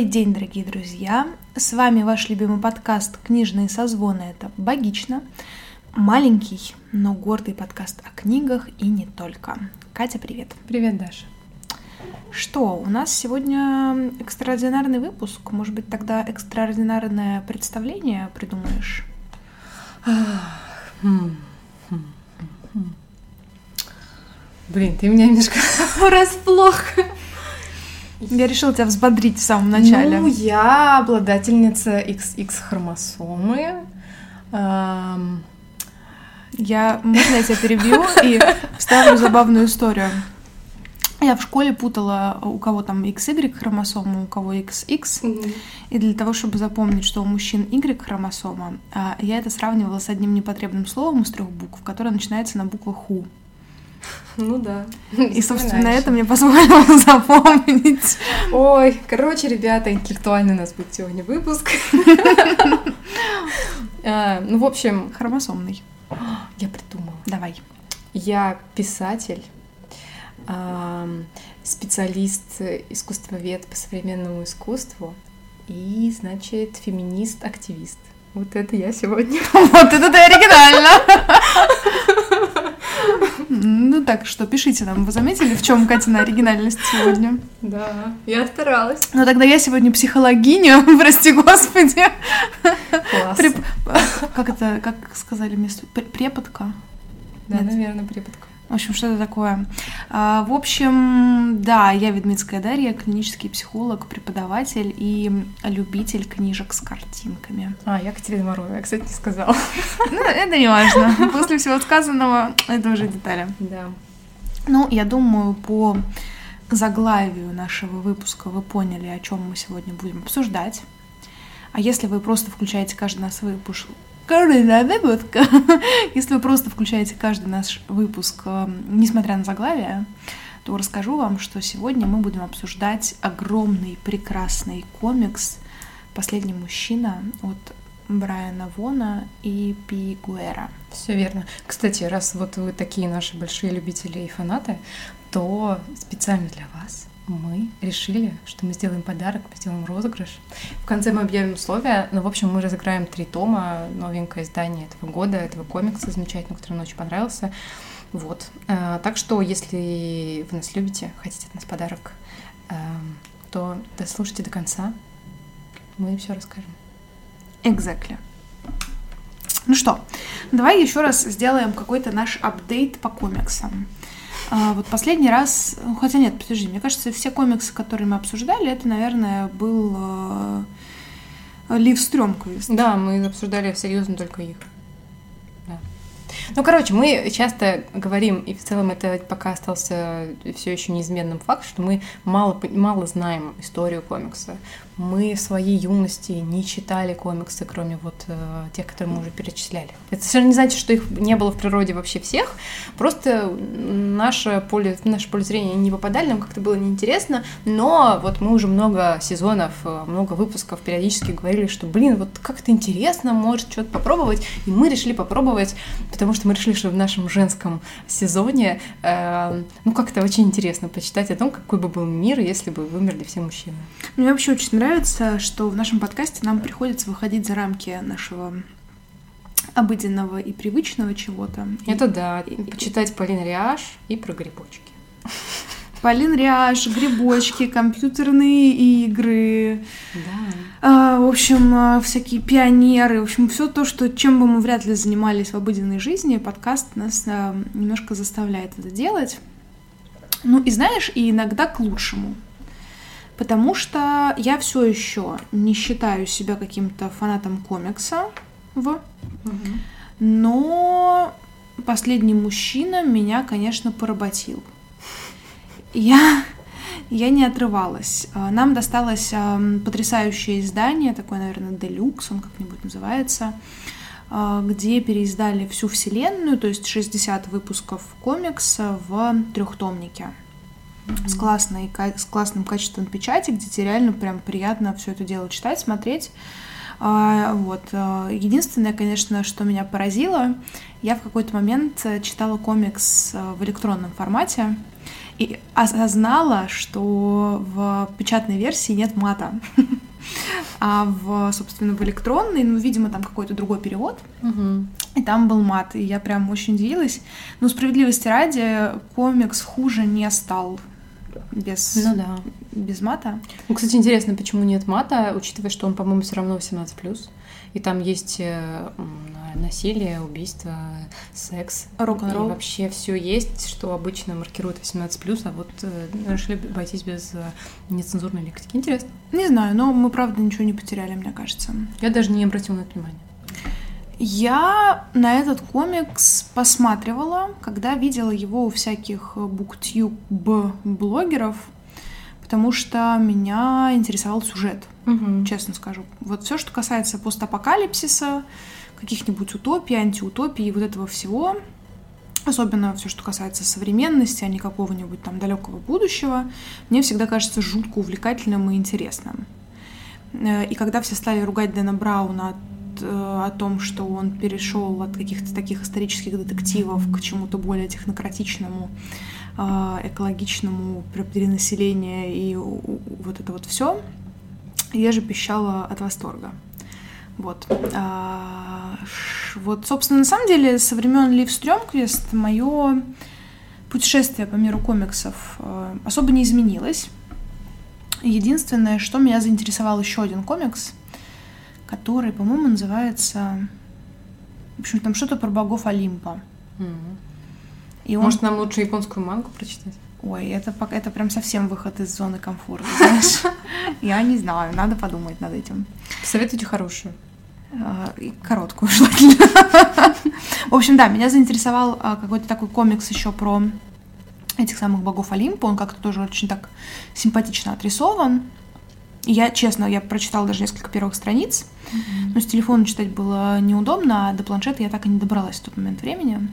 Добрый день, дорогие друзья! С вами ваш любимый подкаст «Книжные созвоны» — это «Богично». Маленький, но гордый подкаст о книгах и не только. Катя, привет! Привет, Даша! Что, у нас сегодня экстраординарный выпуск. Может быть, тогда экстраординарное представление придумаешь? Хм, хм, хм, Блин, ты меня немножко врасплох. Я решила тебя взбодрить в самом начале. Ну, я обладательница XX хромосомы. Эм... Я, можно я тебя перебью и вставлю забавную историю. Я в школе путала, у кого там XY хромосома, у кого XX. Mm-hmm. И для того, чтобы запомнить, что у мужчин Y хромосома, а, я это сравнивала с одним непотребным словом из трех букв, которое начинается на букву ху. Ну да. И, собственно, это мне позволило запомнить. Ой, короче, ребята, интеллектуальный у нас будет сегодня выпуск. А, ну, в общем... Хромосомный. Я придумала. Давай. Я писатель, специалист, искусствовед по современному искусству и, значит, феминист-активист. Вот это я сегодня. Вот это ты оригинально! Ну так что, пишите нам, вы заметили, в чем Катина оригинальность сегодня? Да, я старалась. Ну тогда я сегодня психологиня, прости господи. Класс. Преп... Как это, как сказали мне, преподка? Да, Нет. наверное, преподка. В общем, что это такое? А, в общем, да, я Ведмитская Дарья, клинический психолог, преподаватель и любитель книжек с картинками. А, я Катерина Марова, я, кстати, не сказала. Ну, это не важно. После всего сказанного, это уже детали. Да. Ну, я думаю, по заглавию нашего выпуска вы поняли, о чем мы сегодня будем обсуждать. А если вы просто включаете каждый нас выпуск каждый выпуск. Если вы просто включаете каждый наш выпуск, э, несмотря на заглавие, то расскажу вам, что сегодня мы будем обсуждать огромный, прекрасный комикс «Последний мужчина» от Брайана Вона и Пи Гуэра. Все верно. Кстати, раз вот вы такие наши большие любители и фанаты, то специально для вас мы решили, что мы сделаем подарок, мы сделаем розыгрыш. В конце мы объявим условия, но, в общем, мы разыграем три тома, новенькое издание этого года, этого комикса замечательного, который мне очень понравился. Вот. А, так что, если вы нас любите, хотите от нас подарок, а, то дослушайте до конца, мы все расскажем. Exactly. Ну что, давай еще раз сделаем какой-то наш апдейт по комиксам. А, вот последний раз, ну, хотя нет, подожди, мне кажется, все комиксы, которые мы обсуждали, это, наверное, был э, Лив Стрёмквист. Да, мы обсуждали серьезно только их. Да. Ну, короче, мы часто говорим, и в целом это пока остался все еще неизменным факт, что мы мало, мало знаем историю комикса мы в своей юности не читали комиксы, кроме вот э, тех, которые мы уже перечисляли. Это совершенно не значит, что их не было в природе вообще всех, просто наше поле, наше поле зрения не попадали, нам как-то было неинтересно, но вот мы уже много сезонов, э, много выпусков периодически говорили, что, блин, вот как-то интересно, может что-то попробовать, и мы решили попробовать, потому что мы решили, что в нашем женском сезоне, э, ну, как-то очень интересно почитать о том, какой бы был мир, если бы вымерли все мужчины. Мне вообще очень нравится нравится, что в нашем подкасте нам приходится выходить за рамки нашего обыденного и привычного чего-то. Это и, да, и, почитать Полин Риаш и про грибочки. Полин Ряж, грибочки, компьютерные игры. Да. А, в общем, а, всякие пионеры. В общем, все то, что, чем бы мы вряд ли занимались в обыденной жизни, подкаст нас а, немножко заставляет это делать. Ну и знаешь, и иногда к лучшему потому что я все еще не считаю себя каким-то фанатом комикса в, но последний мужчина меня, конечно, поработил. Я я не отрывалась. А, нам досталось потрясающее издание, такое, наверное, Делюкс, он как-нибудь называется, а, где переиздали всю вселенную, то есть 60 выпусков комикса в трехтомнике с, классной, с классным качеством печати, где тебе реально прям приятно все это дело читать, смотреть. А, вот. А, единственное, конечно, что меня поразило, я в какой-то момент читала комикс а, в электронном формате, и осознала, что в печатной версии нет мата. А в, собственно, в электронной, ну, видимо, там какой-то другой перевод. Угу. И там был мат, и я прям очень удивилась. Но справедливости ради, комикс хуже не стал без, Ну да. без мата. Ну, кстати, интересно, почему нет мата, учитывая, что он, по-моему, все равно 18+. И там есть э, насилие, убийство, секс. Рок-н-ролл. И вообще все есть, что обычно маркирует 18+, а вот э, решили обойтись без э, нецензурной лексики. Интересно. Не знаю, но мы, правда, ничего не потеряли, мне кажется. Я даже не обратила на это внимание. Я на этот комикс посматривала, когда видела его у всяких буктюб-блогеров, потому что меня интересовал сюжет, Мгм. честно скажу. Вот все, что касается постапокалипсиса, каких-нибудь утопий, антиутопий и вот этого всего, особенно все, что касается современности, а не какого-нибудь там далекого будущего, мне всегда кажется жутко увлекательным и интересным. Э, И когда все стали ругать Дэна Брауна о том, что он перешел от каких-то таких исторических детективов к чему-то более технократичному, э, экологичному, про перенаселение и вот это вот все, я же пищала от восторга. Вот. А, Вот, собственно, на самом деле, со времен Лив Стрёмквист мое путешествие по миру комиксов э, особо не изменилось. Единственное, что меня заинтересовал еще один комикс, который, по-моему, называется... В общем, там что-то про богов Олимпа. Мгм. И он... Может, нам лучше японскую мангу прочитать? Ой, это, это прям совсем выход из зоны комфорта, знаешь. Я не знаю, надо подумать над этим. Посоветуйте хорошую. А, И короткую желательно. В общем, да, меня заинтересовал а, какой-то такой комикс еще про этих самых богов Олимпа. Он как-то тоже очень так симпатично отрисован. Я, честно, я прочитала даже несколько первых страниц, но с телефона читать было неудобно, а до планшета я так и не добралась в тот момент времени.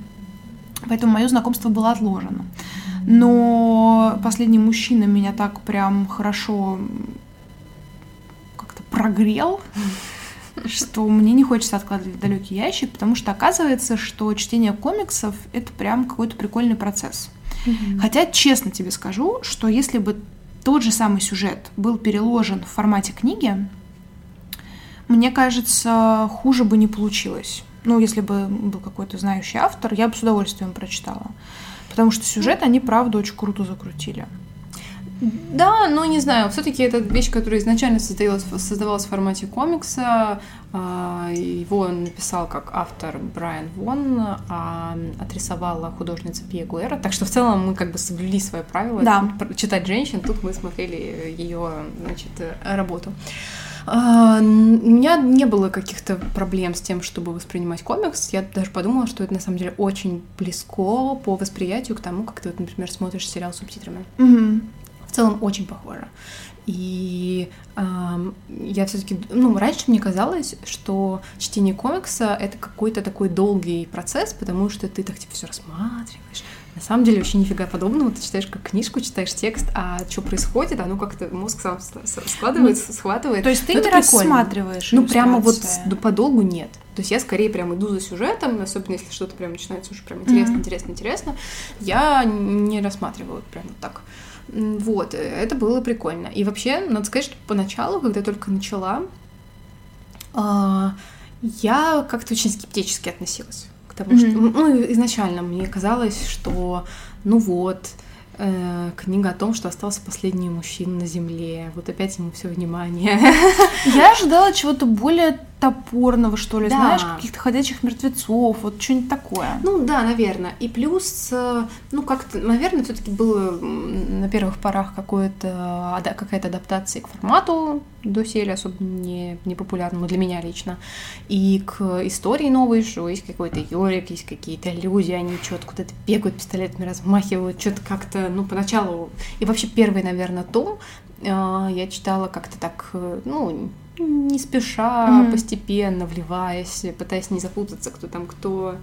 Поэтому мое знакомство было отложено. Но последний мужчина меня так прям хорошо как-то прогрел, что мне не хочется откладывать в далекий ящик, потому что оказывается, что чтение комиксов это прям какой-то прикольный процесс. Хотя, честно тебе скажу, что если бы тот же самый сюжет был переложен в формате книги, мне кажется, хуже бы не получилось. Ну, если бы был какой-то знающий автор, я бы с удовольствием прочитала. Потому что сюжет они, правда, очень круто закрутили. Да, но не знаю, все-таки это вещь, которая изначально создавалась, создавалась в формате комикса. А, Его написал как автор Брайан Вон, а отрисовала художница Пия Гуэра. Так что в целом мы как бы соблюли свои правила Да. Читать женщин. Тут мы смотрели ее значит, работу. А, У меня не было каких-то проблем с тем, чтобы воспринимать комикс. Я даже подумала, что это на самом деле очень близко по восприятию к тому, как ты, вот, например, смотришь сериал с субтитрами Мгм. В целом очень похоже. И ам, я все-таки, ну, раньше мне казалось, что чтение комикса это какой-то такой долгий процесс, потому что ты так типа все рассматриваешь. На самом деле вообще нифига подобного. Ты читаешь как книжку, читаешь текст, а что происходит, оно как-то мозг сам с- с- складывается, схватывает. То есть ты Ну, не рассматриваешь Ну, прямо вот подолгу нет. То есть я скорее прям иду за сюжетом, особенно если что-то прям начинается уже прям интересно, Мгм. интересно, интересно. Я не рассматриваю вот прям вот так. Вот, э, это было прикольно. И вообще, надо сказать, что поначалу, когда только начала, а, я как-то очень скептически относилась к тому, Мгм. что... Ну, изначально мне казалось, что ну вот, э, книга о том, что остался последний мужчина на земле. Вот опять ему все внимание. Я ожидала чего-то более топорного, что ли, Да. знаешь, каких-то ходячих мертвецов, вот что-нибудь такое. Ну да, наверное. И плюс, э, ну как-то, наверное, все-таки было на первых порах какое-то, какая-то адаптация к формату до серии, особо не, не популярному для меня лично. И к истории новой, что есть какой-то Йорик, есть какие-то люди, они что-то куда-то бегают, пистолетами размахивают, что-то как-то, ну, поначалу... И вообще первый, наверное, том э, я читала как-то так, э, ну, не спеша, Мгм. постепенно, вливаясь, пытаясь не запутаться, кто там кто.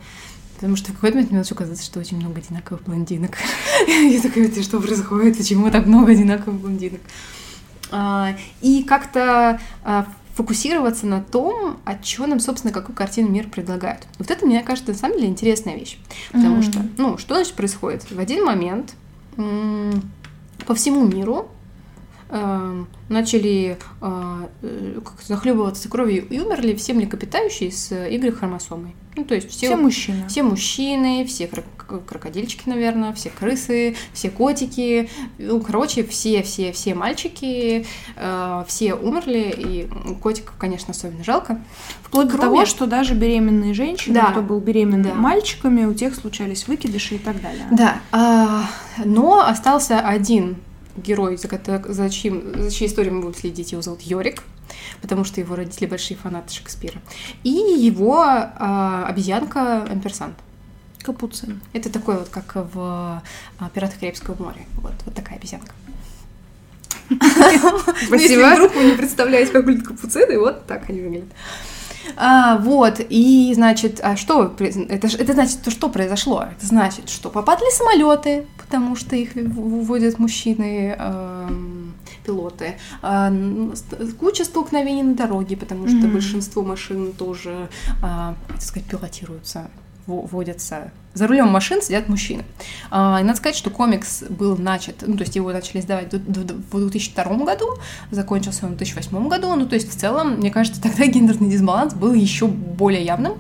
Потому что в какой-то момент мне начало казаться, что очень много одинаковых блондинок. Я такая, «Это что происходит? Почему так много одинаковых блондинок? А, И как-то а, фокусироваться на том, о чем нам, собственно, какую картину мир предлагают. Вот это, мне кажется, на самом деле интересная вещь. Потому что, ну, что значит происходит? В один момент по всему миру э, начали э, захлебываться кровью и умерли все млекопитающие с игрой хромосомой. Ну, то есть все, все мужчины. Все мужчины, все крокодильчики, наверное, все крысы, все котики. Ну, короче, все-все все мальчики, э, все умерли, и котиков, конечно, особенно жалко. Вплоть Кроме... до того, что даже беременные женщины, да. кто был беременным да. мальчиками, у тех случались выкидыши и так далее. Да, а, но остался один герой, за, за, чьим, за чьей историей мы будем следить, его зовут Йорик потому что его родители большие фанаты Шекспира. И его а, обезьянка Амперсант. Капуцин. Это такой вот, как в а, «Пиратах Карибского моря». Вот, вот такая обезьянка. Спасибо. Если вдруг вы не представляете, как выглядят капуцины, вот так они выглядят. А, вот, и значит, а что? Это, это значит, то, что произошло? Это значит, что попадали самолеты, потому что их выводят мужчины, э, пилоты. Э, куча столкновений на дороге, потому что mm-hmm. большинство машин тоже, э, так сказать, пилотируются водятся. За рулем машин сидят мужчины. А, и надо сказать, что комикс был начат, ну, то есть его начали издавать в 2002 году, закончился он в 2008 году, ну, то есть в целом, мне кажется, тогда гендерный дисбаланс был еще более явным,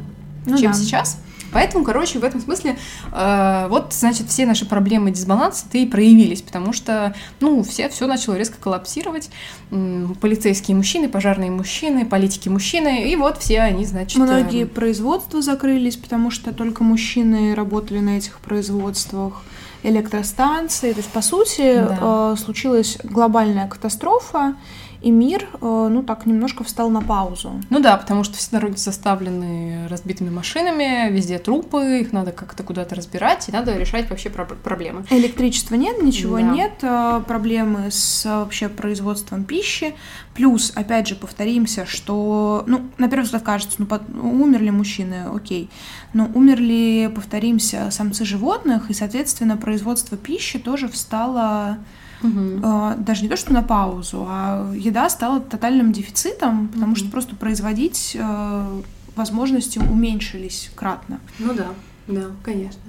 ну, чем да. сейчас. Поэтому, короче, в этом смысле, э, вот, значит, все наши проблемы дисбаланса-то и проявились, потому что, ну, все, все начало резко коллапсировать. Полицейские мужчины, пожарные мужчины, политики мужчины, и вот все они, значит... Многие э... производства закрылись, потому что только мужчины работали на этих производствах электростанции. То есть, по сути, да. э, случилась глобальная катастрофа, и мир, э, ну так, немножко встал на паузу. Ну да, потому что все дороги заставлены разбитыми машинами, везде трупы, их надо как-то куда-то разбирать, и надо решать вообще про- проблемы. Электричества нет, ничего да. нет, э, проблемы с вообще производством пищи, плюс, опять же, повторимся, что, ну, на первый взгляд кажется, ну, под, умерли мужчины, окей, но умерли, повторимся, самцы животных, и, соответственно, производство пищи тоже встало Угу. Даже не то, что на паузу, а еда стала тотальным дефицитом, потому угу. что просто производить э, возможности уменьшились кратно. Ну да. Да, конечно.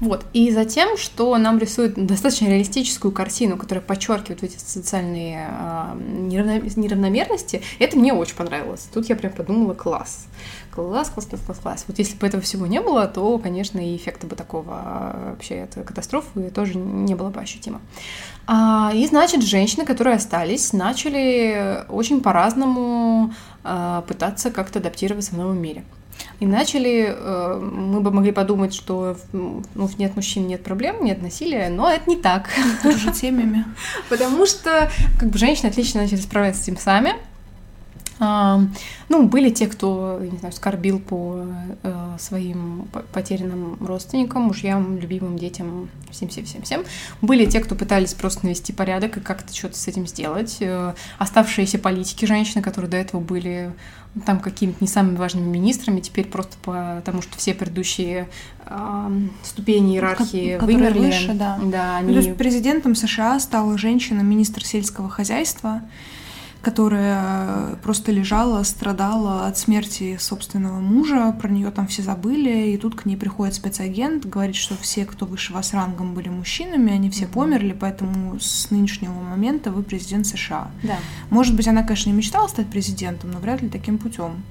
Вот. И затем, что нам рисует достаточно реалистическую картину, которая подчеркивает эти социальные э, неравномерности, это мне очень понравилось. Тут я прям подумала, класс. Класс, класс, класс, класс, класс. Вот если бы этого всего не было, то, конечно, и эффекта бы такого а, вообще от катастрофы тоже не было бы ощутимо. А, и, значит, женщины, которые остались, начали очень по-разному а, пытаться как-то адаптироваться в новом мире. И начали, э, мы бы могли подумать, что ну, нет мужчин, нет проблем, нет насилия, но это не так. Тоже темами. Потому что как бы женщины отлично начали справляться с этим сами, а, ну, были те, кто, не знаю, скорбил по э, своим потерянным родственникам, мужьям, любимым детям, всем-всем-всем-всем. Были те, кто пытались просто навести порядок и как-то что-то с этим сделать. Э, оставшиеся политики, женщины, которые до этого были там какими-то не самыми важными министрами, теперь просто потому, что все предыдущие э, ступени иерархии как, вымерли. Выше, да. Да, они... Ну, то есть президентом США стала женщина, министр сельского хозяйства которая просто лежала, страдала от смерти собственного мужа, про нее там все забыли, и тут к ней приходит спецагент, говорит, что все, кто выше вас рангом, были мужчинами, они все mm-hmm. померли, поэтому с нынешнего момента вы президент США. Да. Может быть, она, конечно, не мечтала стать президентом, но вряд ли таким путем.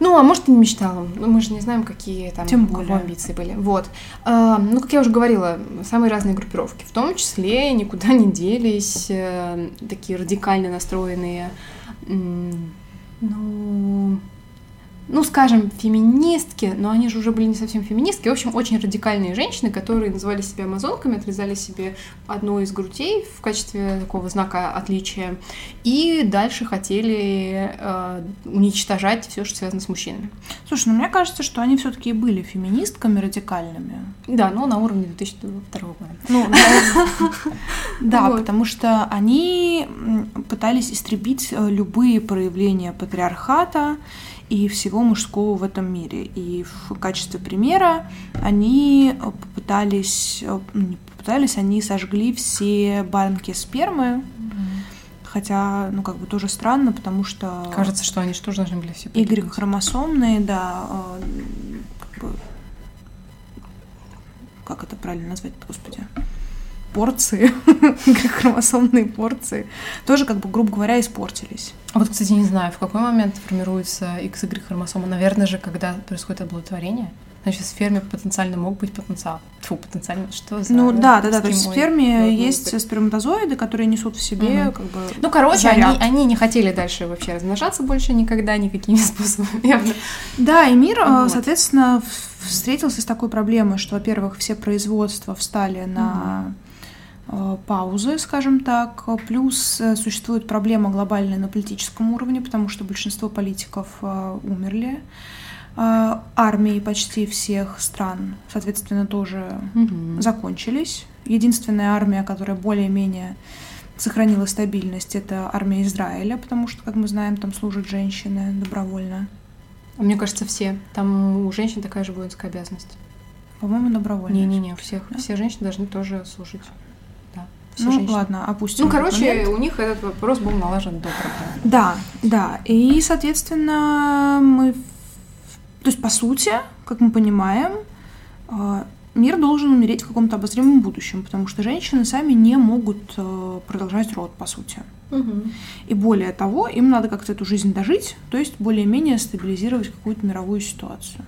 Ну, а может, и не мечтала. Ну, мы же не знаем, какие там Тем более. амбиции были. Вот. А, ну, как я уже говорила, самые разные группировки. В том числе никуда не делись э, такие радикально настроенные, ну, ну, скажем, феминистки, но они же уже были не совсем феминистки, в общем, очень радикальные женщины, которые называли себя амазонками, отрезали себе одну из грудей в качестве такого знака отличия, и дальше хотели э, уничтожать все, что связано с мужчинами. Слушай, ну мне кажется, что они все-таки были феминистками радикальными. Да, но на уровне 2002 года. Ну, да, потому что они пытались истребить э, любые проявления патриархата, и всего мужского в этом мире. И в качестве примера они попытались, ну, не попытались, они сожгли все банки спермы, Хотя, ну, как бы тоже странно, потому что... Кажется, что они что же должны были все Y-хромосомные, да, а, как бы... Как это правильно назвать, господи? Порции, хромосомные порции, тоже, как бы, грубо говоря, испортились. А вот, кстати, не знаю, в какой момент формируется XY хромосома. Наверное же, когда происходит оплодотворение. Значит, в сперме потенциально мог быть потенциал. Фу, потенциально, что за... Ну да, да, да, то есть в сперме есть сперматозоиды, которые несут в себе угу. как бы Ну, короче, они, они не хотели дальше вообще размножаться больше никогда, никакими способами, явно. Да, и мир, вот. соответственно, встретился с такой проблемой, что, во-первых, все производства встали на угу. Паузы, скажем так, плюс э, существует проблема глобальная на политическом уровне, потому что большинство политиков э, умерли. Армии почти всех стран, соответственно, тоже угу. закончились. Единственная армия, которая более-менее сохранила стабильность, это армия Израиля, потому что, как мы знаем, там служат женщины добровольно. Мне кажется, все. Там у женщин такая же воинская обязанность. По-моему, добровольно. Не-не-не, у всех. Да? Все женщины должны тоже служить. Все ну, женщины. ладно, опустим. Ну, короче, у них этот вопрос был налажен до проблемы. Да, да. И, соответственно, мы то есть, по сути, как мы понимаем, а, мир должен умереть в каком-то обозримом будущем, потому что женщины сами не могут э, продолжать род, по сути. Угу. И более того, им надо как-то эту жизнь дожить, то есть более-менее стабилизировать какую-то мировую ситуацию.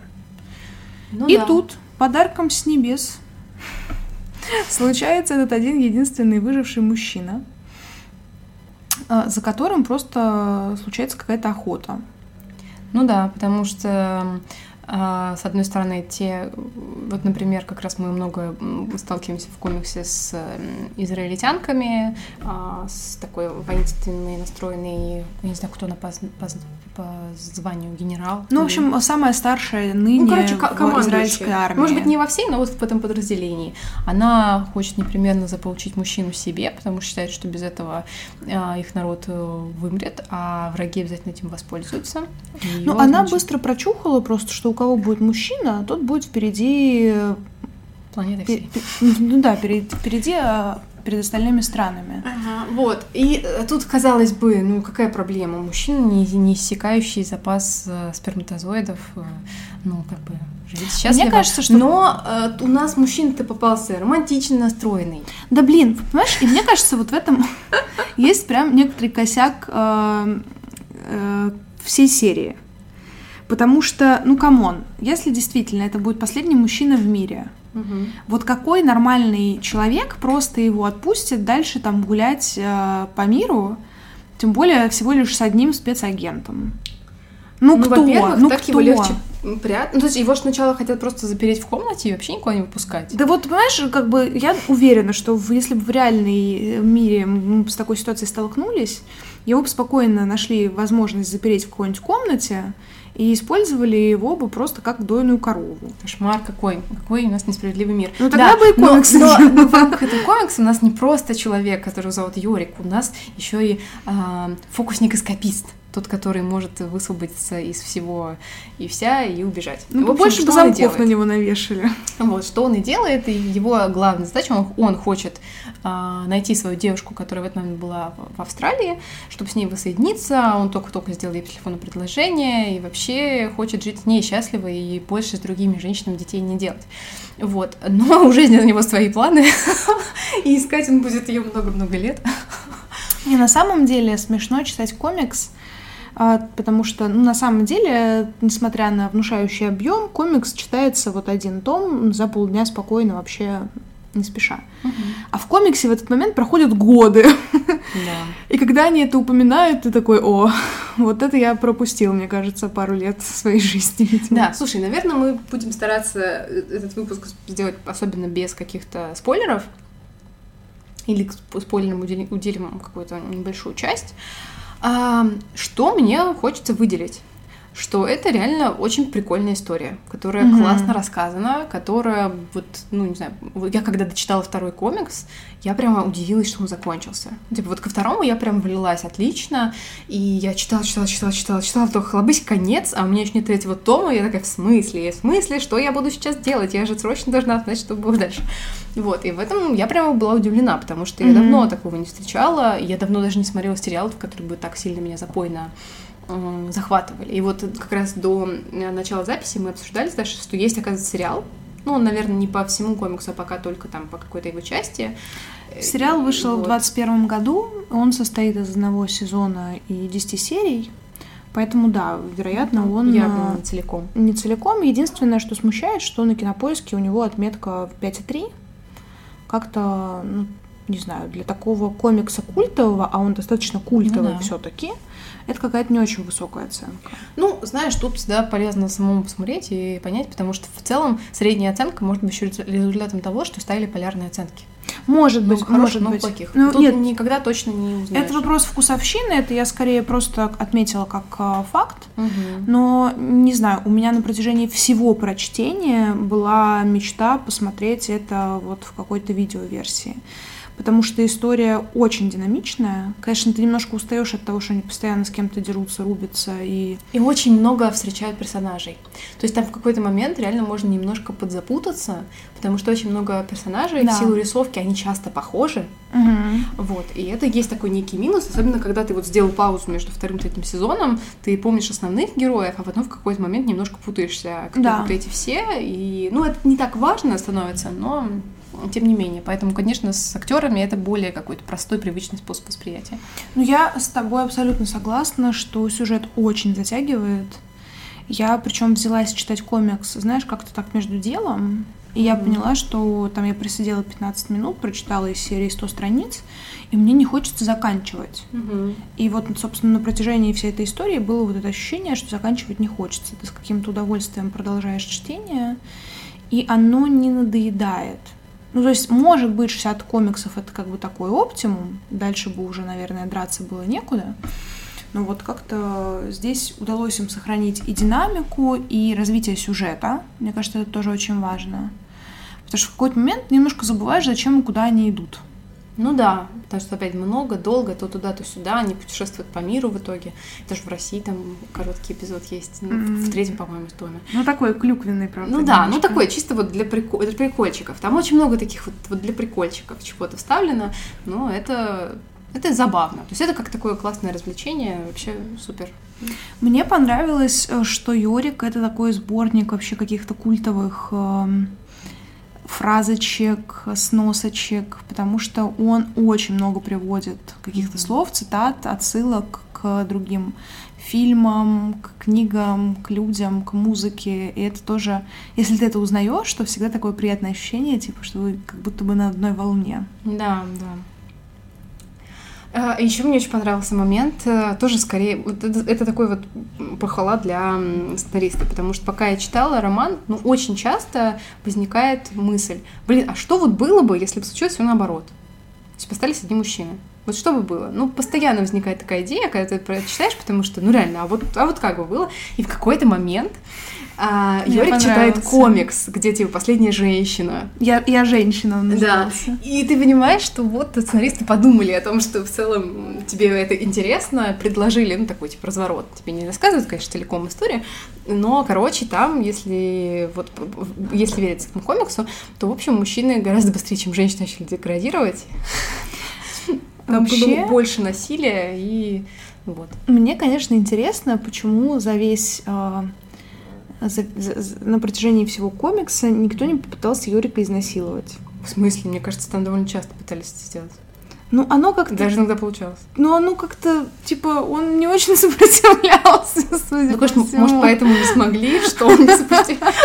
Ну, И да. тут подарком с небес случается этот один единственный выживший мужчина, а, за которым просто случается какая-то охота. Ну да, потому что а, с одной стороны, те, вот, например, как раз мы много сталкиваемся в комиксе с израильтянками, а, с такой воинственной настроенной, не знаю, кто она по, по, по званию генерал. Ну, в общем, самая старшая ныне ну, короче, в израильской армии. Может быть, не во всей, но вот в этом подразделении. Она хочет непременно заполучить мужчину себе, потому что считает, что без этого а, их народ э, вымрет, а враги обязательно этим воспользуются. Ну, она значит... быстро прочухала просто, что у кого будет мужчина, тот будет впереди... Э, Планеты всей. Ну да, перед, впереди а, перед остальными странами. Ага, вот. И э, тут, казалось бы, ну какая проблема? Мужчина, не, не иссякающий запас э, сперматозоидов, э, ну как бы жить счастливо. Мне кажется, что... Но э, у нас мужчина-то попался романтично настроенный. Да блин, понимаешь, и мне кажется, вот в этом есть прям некоторый косяк всей серии. Потому что, ну, come on, если действительно это будет последний мужчина в мире, угу. вот какой нормальный человек просто его отпустит дальше там гулять э, по миру, тем более всего лишь с одним спецагентом. Ну, ну кто? Во-первых, ну, так кто? его легче прятать. Ну, то есть его же сначала хотят просто запереть в комнате и вообще никуда не выпускать. Да вот, понимаешь, как бы я уверена, что если бы в реальной мире мы с такой ситуацией столкнулись, его бы спокойно нашли возможность запереть в какой-нибудь комнате, и использовали его бы просто как дойную корову. Кошмар какой, какой у нас несправедливый мир. Ну тогда да, бы и комиксы. Но, но, но в рамках этого комикса у нас не просто человек, которого зовут Юрик, у нас еще и э, фокусник-эскапист тот, который может высвободиться из всего и вся и убежать. Ну, в больше бы замков на него навешали. Вот, что он и делает, и его главная задача, он, он хочет а, найти свою девушку, которая в этот момент была в, в Австралии, чтобы с ней воссоединиться, он только-только сделал ей телефонное предложение, и вообще хочет жить с ней счастливо и больше с другими женщинами детей не делать. Вот, но у жизни на него свои планы, и искать он будет ее много-много лет. И на самом деле смешно читать комикс, потому что, ну, на самом деле, несмотря на внушающий объем, комикс читается вот один том за полдня спокойно вообще не спеша. Угу. А в комиксе в этот момент проходят годы. Да. И когда они это упоминают, ты такой, о, вот это я пропустил, мне кажется, пару лет своей жизни. Видимо. Да, слушай, наверное, мы будем стараться этот выпуск сделать особенно без каких-то спойлеров. Или к спойлерам уделим, уделим какую-то небольшую часть. А, что мне хочется выделить? Что это реально очень прикольная история, которая mm-hmm. классно рассказана, которая вот, ну, не знаю, я когда дочитала второй комикс, я прямо удивилась, что он закончился. Типа вот ко второму я прям влилась отлично, и я читала, читала, читала, читала, читала, только хлобысь конец, а у меня еще нет третьего тома, и я такая, в смысле? В смысле? Что я буду сейчас делать? Я же срочно должна знать, что будет дальше. Вот, и в этом я прямо была удивлена, потому что mm-hmm. я давно такого не встречала, я давно даже не смотрела сериалов, которые бы так сильно меня запойно захватывали. И вот как раз до э, начала записи мы обсуждали с Дашей, что есть, оказывается, сериал Ну, он, наверное, не по всему комиксу, а пока только там по какой-то его части. Сериал вышел Вот. в 2021 году. Он состоит из одного сезона и 10 серий. Поэтому, да, вероятно, он Явно не целиком. не целиком. Единственное, что смущает, что на кинопоиске у него отметка в 5,3. Как-то, ну, не знаю, для такого комикса культового, а он достаточно культовый Ну да. все-таки, это какая-то не очень высокая оценка. Ну, знаешь, тут всегда полезно самому посмотреть и понять, потому что в целом средняя оценка может быть еще результатом того, что ставили полярные оценки. Может Ну, быть, хороших, может но быть. плохих. Ну, Тут нет, никогда точно не узнаешь. это вопрос вкусовщины, это я скорее просто отметила как а, факт. Мгм. Но, не знаю, у меня на протяжении всего прочтения была мечта посмотреть это вот в какой-то видеоверсии. Потому что история очень динамичная. Конечно, ты немножко устаешь от того, что они постоянно с кем-то дерутся, рубятся и... И очень много встречают персонажей. То есть там в какой-то момент реально можно немножко подзапутаться, потому что очень много персонажей, Да. в силу рисовки они часто похожи. Вот. И это есть такой некий минус, особенно когда ты вот сделал паузу между вторым и третьим сезоном, ты помнишь основных героев, а потом в какой-то момент немножко путаешься, кто Да. вот эти все. И, ну, это не так важно становится, но тем не менее. Поэтому, конечно, с актерами это более какой-то простой, привычный способ восприятия. Ну, я с тобой абсолютно согласна, что сюжет очень затягивает. Я причем взялась читать комикс, знаешь, как-то так между делом. И я поняла, что там я просидела 15 минут, прочитала из серии 100 страниц, и мне не хочется заканчивать. И вот, собственно, на протяжении всей этой истории было вот это ощущение, что заканчивать не хочется. Ты с каким-то удовольствием продолжаешь чтение, и оно не надоедает. Ну, то есть, может быть, 60 комиксов это как бы такой оптимум. Дальше бы уже, наверное, драться было некуда. Но вот как-то здесь удалось им сохранить и динамику, и развитие сюжета. Мне кажется, это тоже очень важно. Потому что в какой-то момент немножко забываешь, зачем и куда они идут. Ну да, потому что опять много, долго, то туда, то сюда, они путешествуют по миру в итоге. Даже в России там короткий эпизод есть, ну, Мгм. в третьем, по-моему, томе. Ну, такой клюквенный, правда. Ну да, ну такой чисто вот для, прико- для прикольчиков. Там очень много таких вот, вот для прикольчиков чего-то вставлено, но это, это забавно. То есть это как такое классное развлечение, вообще супер. Мне понравилось, э, что Йорик это такой сборник вообще каких-то культовых эм, фразочек, сносочек, потому что он очень много приводит каких-то слов, цитат, отсылок к другим фильмам, к книгам, к людям, к музыке. И это тоже, если ты это узнаешь, то всегда такое приятное ощущение, типа, что вы как будто бы на одной волне. Да, да. Еще мне очень понравился момент, э, тоже скорее, вот это, это такой вот похвала для сценариста, потому что пока я читала роман, ну, очень часто возникает мысль, блин, а что вот было бы, если бы случилось все наоборот? То есть остались одни мужчины. Вот что бы было? Ну, постоянно возникает такая идея, когда ты это читаешь, потому что, ну, реально, а вот, а вот как бы было? И в какой-то момент а, Мне Йорик читает комикс, где, типа, последняя женщина, Я, я женщина, он да. И ты понимаешь, что вот сценаристы подумали о том, что в целом тебе это интересно, предложили, ну, такой, типа, разворот. Тебе не рассказывают, конечно, целиком историю, но, короче, там, если вот, если верить этому комиксу, то, в общем, мужчины гораздо быстрее, чем женщины начали деградировать. Там Вообще- было больше насилия и вот. Мне, конечно, интересно, почему за весь а, за- за- на протяжении всего комикса никто не попытался Юрика изнасиловать. В смысле, мне кажется, там довольно часто пытались это сделать. Ну, оно как-то... Даже иногда получалось. Ну, оно как-то, типа, он не очень сопротивлялся, судя Ну, конечно, всему. может, поэтому не смогли, что он не сопротивлялся.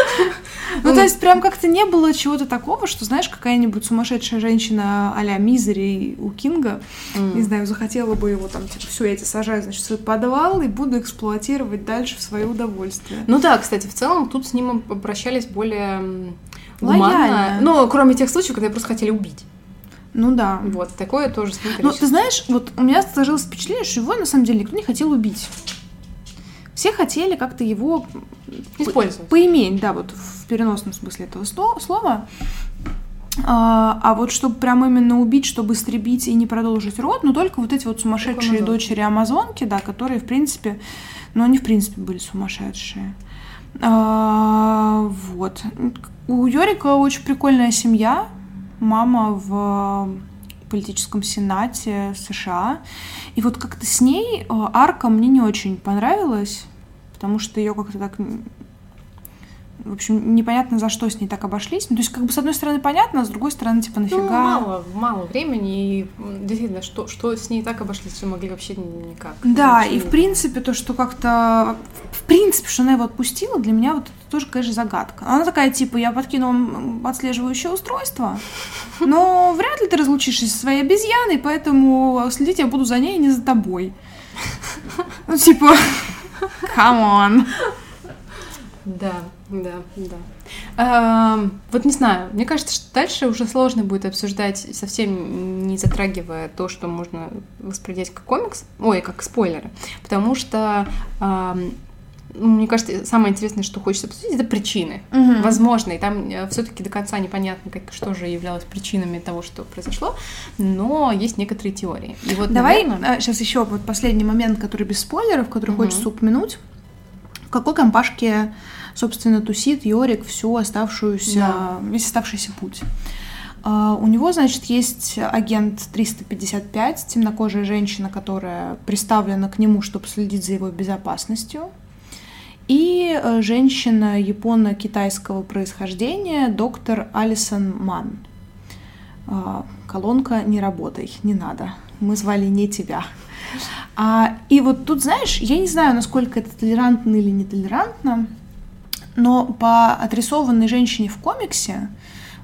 Ну, то есть, прям как-то не было чего-то такого, что, знаешь, какая-нибудь сумасшедшая женщина а-ля Мизери у Кинга, не знаю, захотела бы его там, типа, все, я тебя сажаю, значит, в свой подвал и буду эксплуатировать дальше в свое удовольствие. Ну да, кстати, в целом тут с ним обращались более гуманно. Ну, кроме тех случаев, когда просто хотели убить. Ну да. Вот, такое тоже с ним Ну, ты знаешь, вот у меня сложилось впечатление, что его на самом деле никто не хотел убить. Все хотели как-то его Использовать. поиметь, да, вот в переносном смысле этого сло- слова. А, а вот чтобы прям именно убить, чтобы истребить и не продолжить род, ну только вот эти вот сумасшедшие Амазонки. дочери Амазонки, да, которые, в принципе, ну они, в принципе, были сумасшедшие. А, вот. У Йорика очень прикольная семья. Мама в политическом сенате США. И вот как-то с ней э, арка мне не очень понравилась, потому что ее как-то так В общем, непонятно, за что с ней так обошлись. Ну, то есть, как бы, с одной стороны, понятно, а с другой стороны, типа, нафига? Ну, мало, мало времени, и действительно, что, что с ней так обошлись, что могли вообще никак. Да, и, в принципе, то, что как-то... В принципе, что она его отпустила, для меня вот это тоже, конечно, загадка. Она такая, типа, я подкинула отслеживающее устройство, но вряд ли ты разлучишься со своей обезьяной, поэтому следить я буду за ней, а не за тобой. Ну, типа, come on. Да, да, да. А, вот не знаю, мне кажется, что дальше уже сложно будет обсуждать, совсем не затрагивая то, что можно воспринимать как комикс, ой, как спойлеры, потому что а, мне кажется, самое интересное, что хочется обсудить, это причины. Угу. Возможно, и там э, все-таки до конца непонятно, как, что же являлось причинами того, что произошло, но есть некоторые теории. И вот, Давай наверное... сейчас еще вот последний момент, который без спойлеров, который угу. хочется упомянуть. В какой компашке, собственно, тусит Йорик всю оставшуюся, да. весь оставшийся путь? Uh, у него, значит, есть агент 355, темнокожая женщина, которая приставлена к нему, чтобы следить за его безопасностью и э, женщина японо-китайского происхождения, доктор Алисон Ман. А, колонка «Не работай, не надо, мы звали не тебя». А, и вот тут, знаешь, я не знаю, насколько это толерантно или нетолерантно, но по отрисованной женщине в комиксе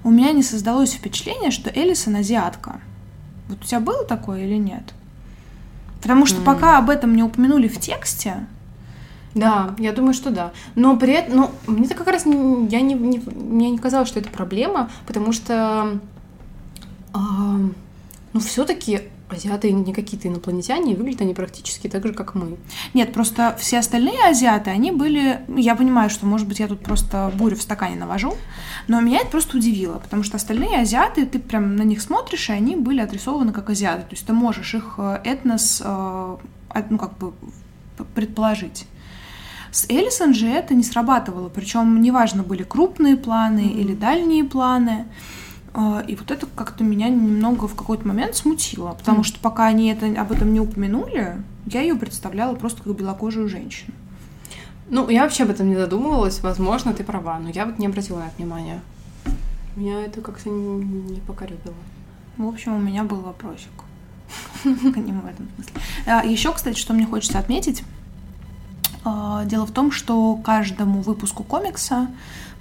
у меня не создалось впечатление, что Элисон азиатка. Вот у тебя было такое или нет? Потому что mm. пока об этом не упомянули в тексте, да, я думаю, что да. Но при этом, ну, мне-то как раз не, я не, не, мне не казалось, что это проблема, потому что, э, ну, все-таки азиаты не какие-то инопланетяне, выглядят они практически так же, как мы. Нет, просто все остальные азиаты, они были... Я понимаю, что, может быть, я тут просто бурю в стакане навожу, но меня это просто удивило, потому что остальные азиаты, ты прям на них смотришь, и они были отрисованы как азиаты. То есть ты можешь их э, этнос, э, ну, как бы предположить. С Элисон же это не срабатывало, причем неважно, были крупные планы mm-hmm. или дальние планы. А, и вот это как-то меня немного в какой-то момент смутило, потому mm-hmm. что пока они это, об этом не упомянули, я ее представляла просто как белокожую женщину. Ну, я вообще об этом не задумывалась, возможно, ты права, но я вот не обратила на это внимания. Меня это как-то не, не покорюбило. В общем, у меня был вопросик к нему в этом смысле. А, Еще, кстати, что мне хочется отметить, а, дело в том, что каждому выпуску комикса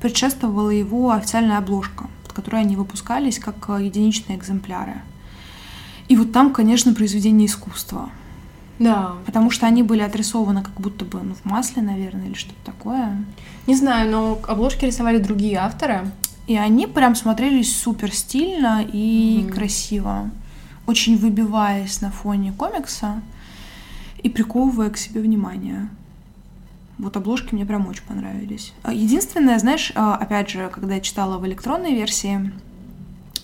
предшествовала его официальная обложка, под которой они выпускались как а, единичные экземпляры. И вот там, конечно, произведение искусства. Да. Потому что они были отрисованы как будто бы ну, в масле, наверное, или что-то такое. Не знаю, но обложки рисовали другие авторы. И они прям смотрелись супер стильно и mm. красиво, очень выбиваясь на фоне комикса и приковывая к себе внимание. Вот обложки мне прям очень понравились. А, единственное, знаешь, а, опять же, когда я читала в электронной версии,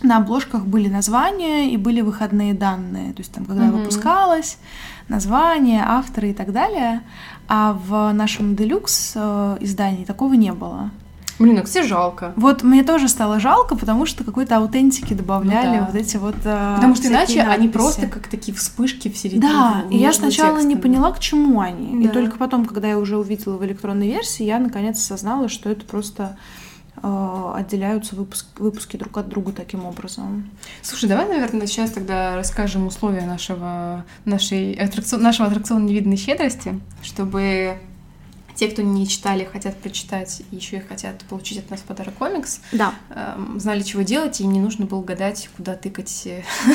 на обложках были названия и были выходные данные. То есть там, когда mm-hmm. выпускалась, название, авторы и так далее. А в нашем делюкс э, издании такого не было. Блин, а все жалко. Вот мне тоже стало жалко, потому что какой-то аутентики добавляли ну, да. вот эти вот. Э, потому что иначе надписи. они просто как такие вспышки в середине. Да, и я сначала текстами. не поняла, к чему они. Да. И только потом, когда я уже увидела в электронной версии, я наконец осознала, что это просто э, отделяются выпуск, выпуски друг от друга таким образом. Слушай, давай, наверное, сейчас тогда расскажем условия нашего, нашей аттракцион, нашего аттракциона невиданной щедрости, чтобы те, кто не читали, хотят прочитать, еще и хотят получить от нас подарок комикс, да. э, знали, чего делать, и не нужно было гадать, куда тыкать,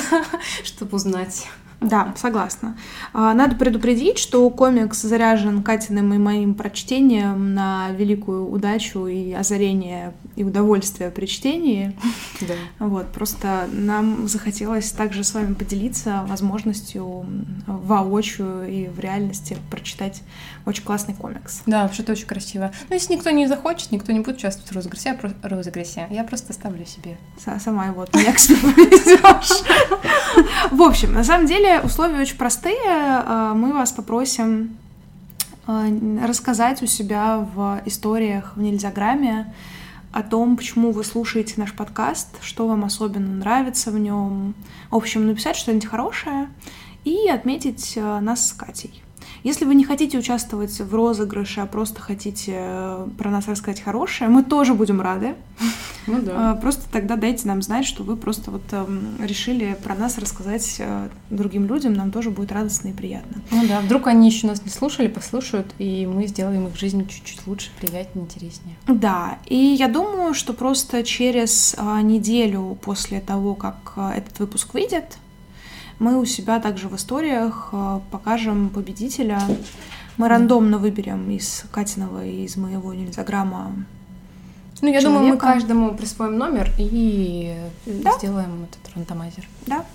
чтобы узнать. Да, согласна. А, надо предупредить, что комикс заряжен Катиным и моим прочтением на великую удачу и озарение и удовольствие при чтении. Да. Вот, просто нам захотелось также с вами поделиться возможностью воочию и в реальности прочитать очень классный комикс. Да, вообще-то очень красиво. Но если никто не захочет, никто не будет участвовать в розыгрыше, я, про... розыгрыше. я просто оставлю себе. Сама его меня к себе повезешь. В общем, на самом деле условия очень простые. А, мы вас попросим а, рассказать у себя в историях в Нельзяграмме о том, почему вы слушаете наш подкаст, что вам особенно нравится в нем. В общем, написать что-нибудь хорошее и отметить а, нас с Катей. Если вы не хотите участвовать в розыгрыше, а просто хотите э, про нас рассказать хорошее, мы тоже будем рады. Ну да. Э, Просто тогда дайте нам знать, что вы просто вот эм, решили про нас рассказать э, другим людям, нам тоже будет радостно и приятно. Ну да, вдруг они еще нас не слушали, послушают, и мы сделаем их жизнь чуть-чуть лучше, приятнее, интереснее. Да, и я думаю, что просто через а, неделю после того, как этот выпуск выйдет, мы у себя также в историях а, покажем победителя. Мы рандомно выберем из Катиного и из моего нельзяграмма. Ну, я думаю, мы Человека. каждому присвоим номер и Да. сделаем этот рандомайзер. Да?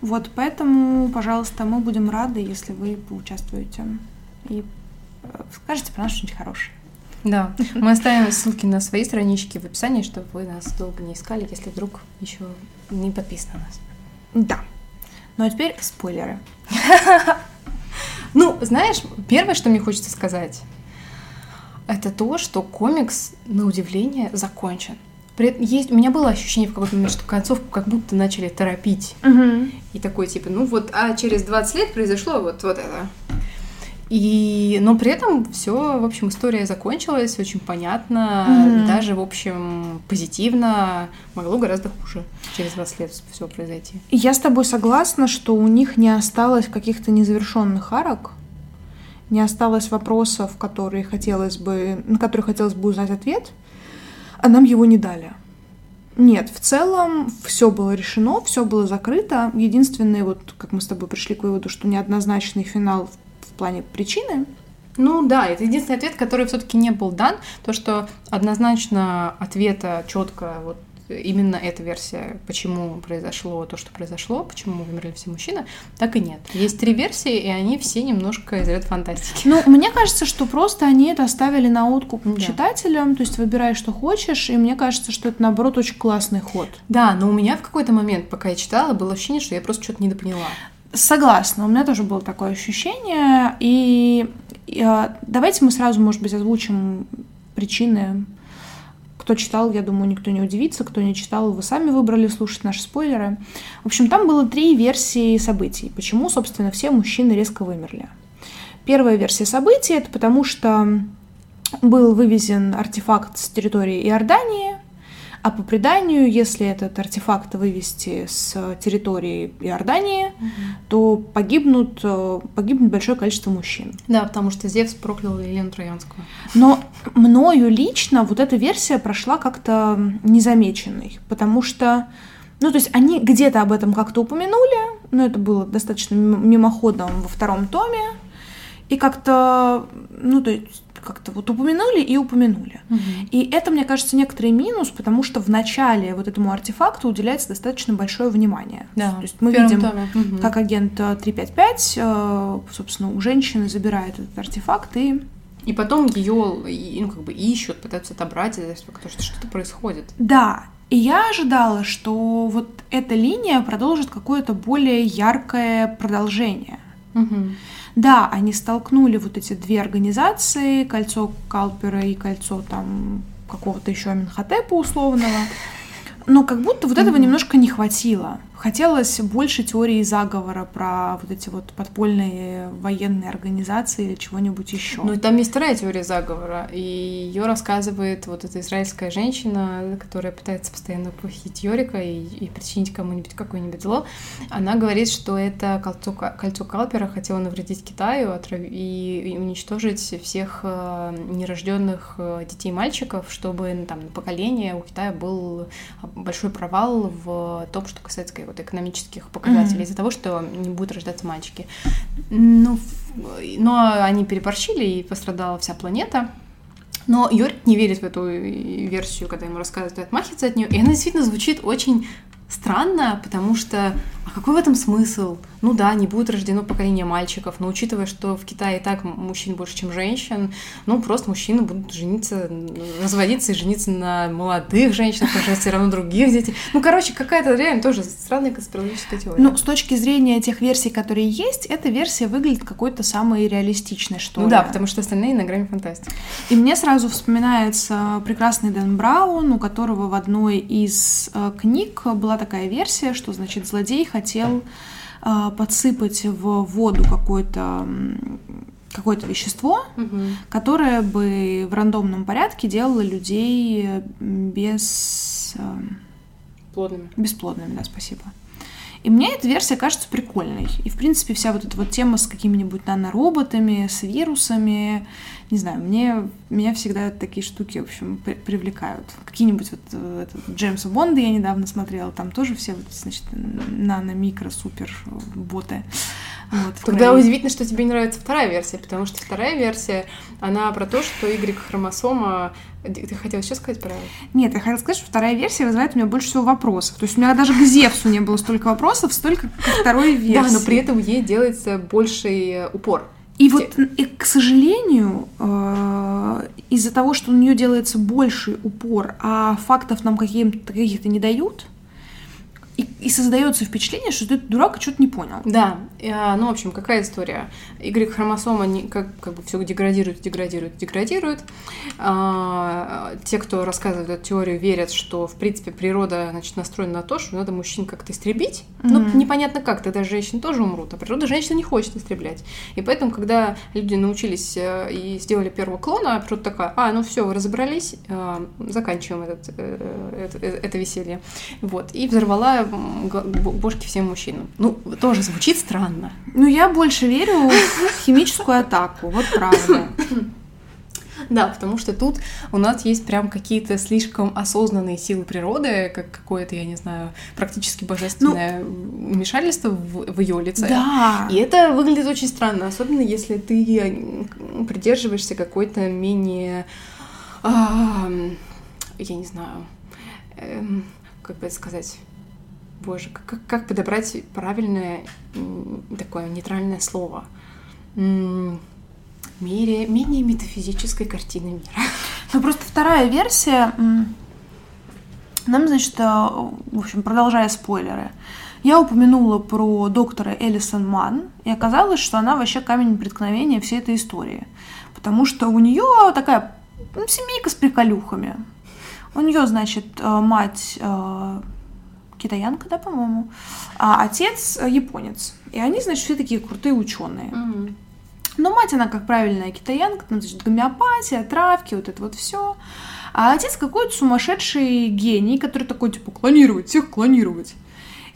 Вот, поэтому, пожалуйста, мы будем рады, если вы поучаствуете и э, скажете про нас что-нибудь хорошее. Да, мы оставим ссылки на свои странички в описании, чтобы вы нас долго не искали, если вдруг еще не подписаны на нас. Да. Ну а теперь спойлеры. Ну, знаешь, первое, что мне хочется сказать, это то, что комикс, на удивление, закончен. При этом есть, у меня было ощущение в какой-то момент, что концовку как будто начали торопить. И такой типа, ну вот, а через 20 лет произошло вот, вот это. И, но при этом все, в общем, история закончилась очень понятно, Мгм. даже, в общем, позитивно. Могло гораздо хуже через 20 лет все произойти. Я с тобой согласна, что у них не осталось каких-то незавершенных арок, не осталось вопросов, которые хотелось бы, на которые хотелось бы узнать ответ, а нам его не дали. Нет, в целом все было решено, все было закрыто. Единственное, вот как мы с тобой пришли к выводу, что неоднозначный финал в плане причины. Ну да, это единственный ответ, который все-таки не был дан. То, что однозначно ответа четко вот именно эта версия, почему произошло то, что произошло, почему вымерли все мужчины, так и нет. Есть три версии, и они все немножко из ряда фантастики. Ну, мне кажется, что просто они это оставили на откуп Да. читателям, то есть выбирай, что хочешь, и мне кажется, что это, наоборот, очень классный ход. Да, но у меня в какой-то момент, пока я читала, было ощущение, что я просто что-то недопоняла. Согласна, у меня тоже было такое ощущение. И, и, а, давайте мы сразу, может быть, озвучим причины. Кто читал, я думаю, никто не удивится. Кто не читал, вы сами выбрали слушать наши спойлеры. В общем, там было три версии событий. Почему, собственно, все мужчины резко вымерли. Первая версия событий это потому, что был вывезен артефакт с территории Иордании, а по преданию, если этот артефакт вывести с территории Иордании, то погибнут, э, погибнет большое количество мужчин. Да, потому что Зевс проклял Елену Троянскую. Но мною лично вот эта версия прошла как-то незамеченной, потому что, ну, то есть они где-то об этом как-то упомянули, но это было достаточно мим- мимоходом во втором томе, и как-то, ну, то есть как-то вот упомянули и упомянули. И это, мне кажется, некоторый минус, потому что в начале вот этому артефакту уделяется достаточно большое внимание. Да, То есть мы видим, томе. Мгм. как агент э, 355, э, собственно, у женщины забирает этот артефакт и И потом ее, ну, как бы ищут, пытаются отобрать, потому что что-то происходит. Да, и я ожидала, что вот эта линия продолжит какое-то более яркое продолжение. Мгм. Да, они столкнули вот эти две организации, кольцо Калпера и кольцо там какого-то еще Аминхотепа условного. Но как будто вот этого Мгм. немножко не хватило. Хотелось больше теории заговора про вот эти вот подпольные военные организации или чего-нибудь еще. Ну, там есть вторая теория заговора, и ее рассказывает вот эта израильская женщина, которая пытается постоянно похитить Йорика и, и причинить кому-нибудь какое-нибудь зло. Она говорит, что это кольцо, кольцо Калпера хотело навредить Китаю отрав- и, уничтожить всех э, нерожденных э, детей мальчиков, чтобы ну, там, на поколение у Китая был большой провал в том, что касается вот, экономических показателей, Мгм. из-за того, что не будут рождаться мальчики. Ну, но они переборщили, и пострадала вся планета. Но Йорик не верит в эту версию, когда ему рассказывают, и отмахивается от нее. И она действительно звучит очень странно, потому что а какой в этом смысл? Ну да, не будет рождено поколение мальчиков, но учитывая, что в Китае и так мужчин больше, чем женщин, ну просто мужчины будут жениться, разводиться и жениться на молодых женщинах, потому что все равно других детей. Ну, короче, какая-то реально тоже странная конспирологическая теория. Ну, с точки зрения тех версий, которые есть, эта версия выглядит какой-то самой реалистичной, что Ну ли. да, потому что остальные на грани фантастики. И мне сразу вспоминается прекрасный Дэн Браун, у которого в одной из э, книг была такая версия, что, значит, злодей хотел а, подсыпать в воду какое-то какое-то вещество, Угу. которое бы в рандомном порядке делало людей без а, Плотными. бесплодными, да, спасибо. И мне эта версия кажется прикольной. И, в принципе, вся вот эта вот тема с какими-нибудь нанороботами, с вирусами, не знаю, мне, меня всегда такие штуки, в общем, при- привлекают. Какие-нибудь вот э, этот, Джеймса Бонда я недавно смотрела, там тоже все, вот, значит, нано, микро, супер э. Вот, Тогда крови. удивительно, что тебе не нравится вторая версия, потому что вторая версия, она про то, что Y-хромосома... Ты хотела еще сказать про... Нет, я хотела сказать, что вторая версия вызывает у меня больше всего вопросов. То есть у меня даже к Зевсу не было столько вопросов, столько к второй версии. Да, но при этом ей делается больший э, упор. И вот, и, к сожалению, э, из-за того, что на нее делается больший упор, а фактов нам каких-то не дают, и, и создается впечатление, что этот дурак что-то не понял. Да, и, а, ну, в общем, какая история? Y-хромосома не, как, как бы все деградирует, деградирует, деградирует. А, те, кто рассказывает эту теорию, верят, что, в принципе, природа значит, настроена на то, что надо мужчин как-то истребить. Ну, Мгм. непонятно как, тогда женщины тоже умрут, а природа женщин не хочет истреблять. И поэтому, когда люди научились э, и сделали первого клона, природа такая, а, ну все, вы разобрались, э, заканчиваем этот, э, это, э, это веселье. Вот, и взорвала бошки всем мужчинам. Ну, тоже звучит странно. Ну, я больше верю в химическую атаку, вот правда. Да, потому что тут у нас есть прям какие-то слишком осознанные силы природы, как какое-то, я не знаю, практически божественное вмешательство в, в ее лице. Да. И это выглядит очень странно, особенно если ты э, придерживаешься какой-то менее, а, я не знаю, эм, как бы это сказать, боже, как, как- подобрать правильное такое нейтральное слово? Мере, менее метафизической картины мира. Ну, просто вторая версия, нам, значит, э, в общем, продолжая спойлеры, я упомянула про доктора Элисон Ман, и оказалось, что она вообще камень преткновения всей этой истории. Потому что у нее такая ну, семейка с приколюхами. У нее, значит, э, мать э, китаянка, да, по-моему, а отец э, японец. И они, значит, все такие крутые ученые. Но мать, она как правильная китаянка, там, значит, гомеопатия, травки, вот это вот все. А отец какой-то сумасшедший гений, который такой, типа, клонировать, всех клонировать.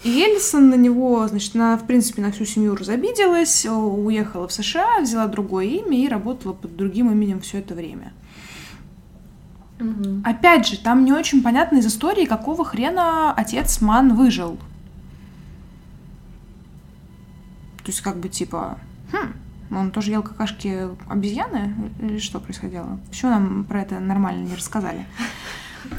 И Эллисон на него, значит, она, в принципе, на всю семью разобиделась, о, уехала в США, взяла другое имя и работала под другим именем все это время. Опять же, там не очень понятно из истории, какого хрена отец Ман выжил. То есть, как бы, типа, хм, он тоже ел какашки обезьяны? Или что происходило? Еще нам про это нормально не рассказали.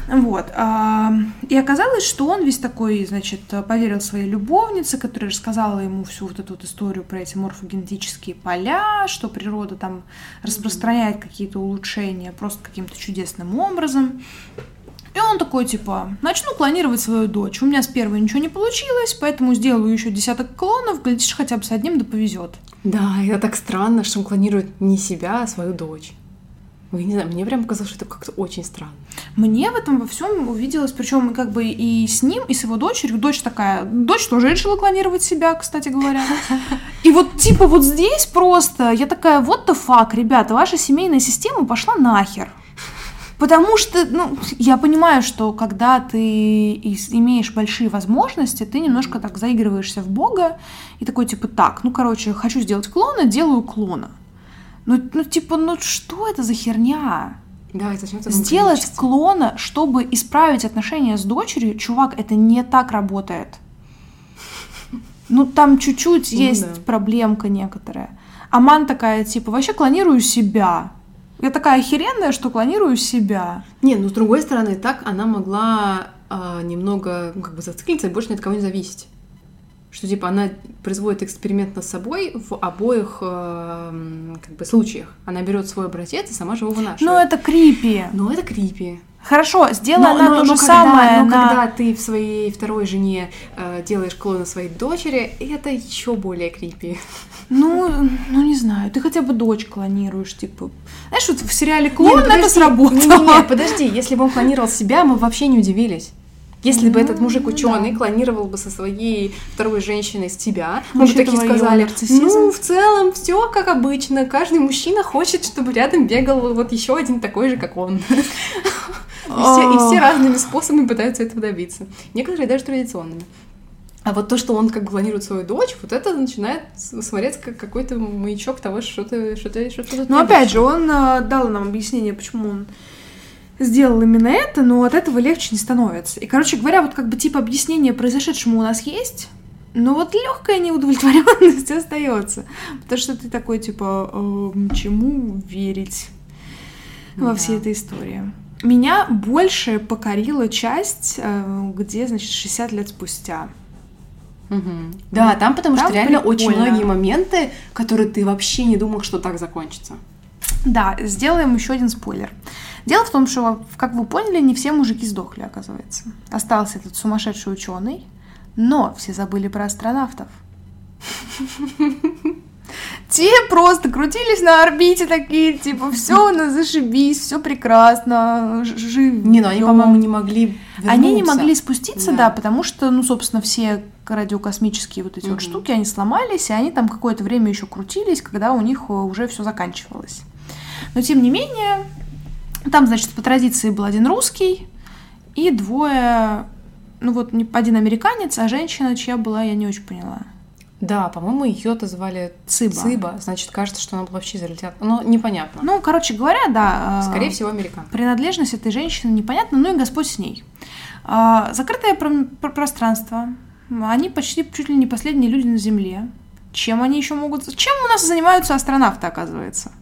Вот. а, И оказалось, что он весь такой, значит, поверил своей любовнице, которая рассказала ему всю вот эту вот историю про эти морфогенетические поля, что природа там распространяет какие-то улучшения просто каким-то чудесным образом. И он такой, типа, начну клонировать свою дочь. У меня с первой ничего не получилось, поэтому сделаю еще десяток клонов, глядишь, хотя бы с одним да повезет. Да, это так странно, что он клонирует не себя, а свою дочь. Ой, не знаю, мне прям показалось, что это как-то очень странно. Мне в этом во всем увиделось, причем как бы и с ним, и с его дочерью. Дочь такая, дочь тоже решила клонировать себя, кстати говоря. И вот типа вот здесь просто я такая, вот the fuck, ребята, ваша семейная система пошла нахер. Потому что, ну, я понимаю, что когда ты имеешь большие возможности, ты немножко так заигрываешься в Бога и такой, типа, так, ну, короче, хочу сделать клона, делаю клона. Ну, ну, типа, ну, что это за херня? Да, и зачем это Сделать мучиться? клона, чтобы исправить отношения с дочерью, чувак, это не так работает. Ну, там чуть-чуть Ну есть да. проблемка некоторая. А Ман такая, типа, вообще клонирую себя. Я такая охеренная, что клонирую себя. Не, ну с другой стороны, так она могла а, немного ну, как бы зациклиться и больше ни от кого не зависеть. Что типа она производит эксперимент над собой в обоих э, как бы случаях. Она берет свой образец и сама же его вынашивает. Ну, это крипи. Но это крипи. Хорошо, сделала Но- она но- то но же когда- самое но на... когда ты в своей второй жене э, делаешь клона своей дочери, это еще более крипи. Ну, ну, не знаю, ты хотя бы дочь клонируешь, типа... Знаешь, вот в сериале Не, «Клон» ну это подожди, сработало. Не, не, подожди, если бы он клонировал себя, мы вообще не удивились. Если бы этот Ну, мужик ну ученый да. клонировал бы со своей второй женщиной с тебя, Ну, мы бы такие сказали, ну, в целом, все как обычно, каждый мужчина хочет, чтобы рядом бегал вот еще один такой же, как он. И все, и все разными способами пытаются этого добиться. Некоторые даже традиционными. А вот то, что он как бы клонирует свою дочь, вот это начинает с- смотреться как какой-то маячок того, что ты что-то что-то не опять же, он э, дал нам объяснение, почему он сделал именно это, но от этого легче не становится. И, короче говоря, вот как бы типа объяснение произошедшему у нас есть, но вот легкая неудовлетворенность остается. Потому что ты такой, типа, эм, чему верить во Да. всей этой истории. Меня больше покорила часть, э, где, значит, 60 лет спустя. Мгм. Да, там потому Там что реально очень прикольно. многие моменты, которые ты вообще не думал, что так закончится. Да, сделаем еще один спойлер. Дело в том, что, как вы поняли, не все мужики сдохли, оказывается. Остался этот сумасшедший ученый, но все забыли про астронавтов. Те просто крутились на орбите такие, типа, все у нас зашибись, все прекрасно, живем. Не, ну они, по-моему, не могли Они не вернуться. могли спуститься, Да. да. потому что, ну, собственно, все радиокосмические вот эти Мгм. вот штуки, они сломались, и они там какое-то время еще крутились, когда у них э, уже все заканчивалось. Но, тем не менее, там, значит, по традиции был один русский и двое, ну вот не- один американец, а женщина, чья была, я не очень поняла. Да, по-моему, ее-то звали Цыба. Цыба. Значит, кажется, что она была вообще из. Но непонятно. Ну, короче говоря, да. э, Скорее всего, американка. Принадлежность этой женщины непонятна, ну и Господь с ней. А, Закрытое про- про- пространство. Они почти чуть ли не последние люди на Земле. Чем они еще могут... Чем у нас занимаются астронавты, оказывается?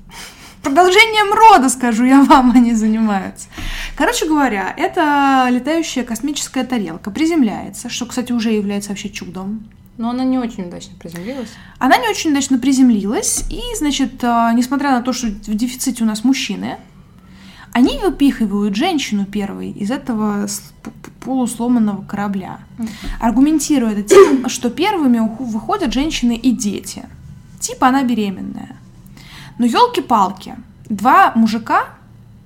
Продолжением рода, скажу я вам, они занимаются. Короче говоря, это летающая космическая тарелка приземляется, что, кстати, уже является вообще чудом. Но она не очень удачно приземлилась. Она не очень удачно приземлилась, и, значит, а, несмотря на то, что в дефиците у нас мужчины, они выпихивают женщину первой из этого полусломанного корабля, аргументируя это тем, что первыми выходят женщины и дети. Типа она беременная. Но елки-палки, два мужика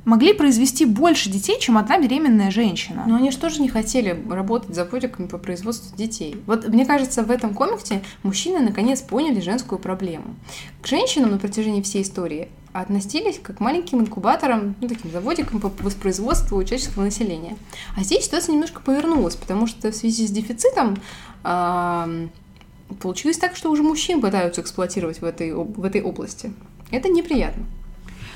могли произвести больше детей, чем одна беременная женщина. Но они же тоже не хотели работать заводиками по производству детей. Вот мне кажется, в этом комиксе мужчины наконец поняли женскую проблему. К женщинам на протяжении всей истории относились как к маленьким инкубаторам, ну, таким заводикам по воспроизводству человеческого населения. А здесь ситуация немножко повернулась, потому что в связи с дефицитом получилось так, что уже мужчин пытаются эксплуатировать в этой, в этой области. Это неприятно.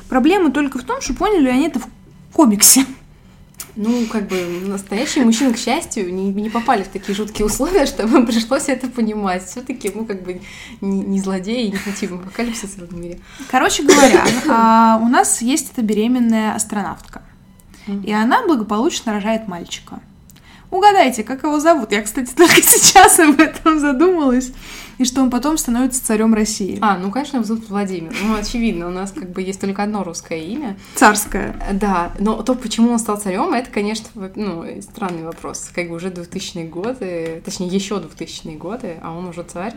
Проблема только в том, что поняли они это в комиксе. Ну, как бы настоящие мужчины, к счастью, не, не попали в такие жуткие условия, чтобы им пришлось это понимать. Все-таки мы как бы не, не злодеи, не хотим апокалипсиса в этом мире. Короче говоря, а, у нас есть эта беременная астронавтка. И она благополучно рожает мальчика. Угадайте, как его зовут? Я, кстати, только сейчас об этом задумалась. И что он потом становится царем России. А, ну, конечно, его зовут Владимир. Ну, очевидно, у нас как бы есть только одно русское имя. Царская. Да, но то, почему он стал царем, это, конечно, ну, странный вопрос. Как бы уже 2000-е годы, точнее, еще 2000-е годы, а он уже царь.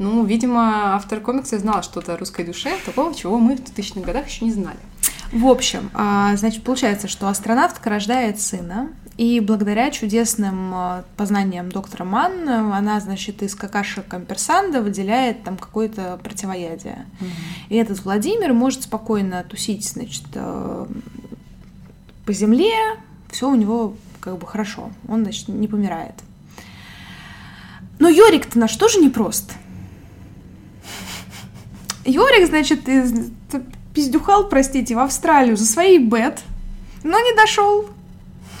Ну, видимо, автор комикса знал что-то о русской душе, такого, чего мы в 2000-х годах еще не знали. В общем, а, значит, получается, что астронавтка рождает сына, и благодаря чудесным а, познаниям доктора Манн она, значит, из какашек комперсанда выделяет там какое-то противоядие. И этот Владимир может спокойно тусить, значит, э, по земле, все у него как бы хорошо, он, значит, не помирает. Но Йорик-то наш тоже непрост. Йорик, значит, из- пиздюхал, простите, в Австралию за своей бет, но не дошел.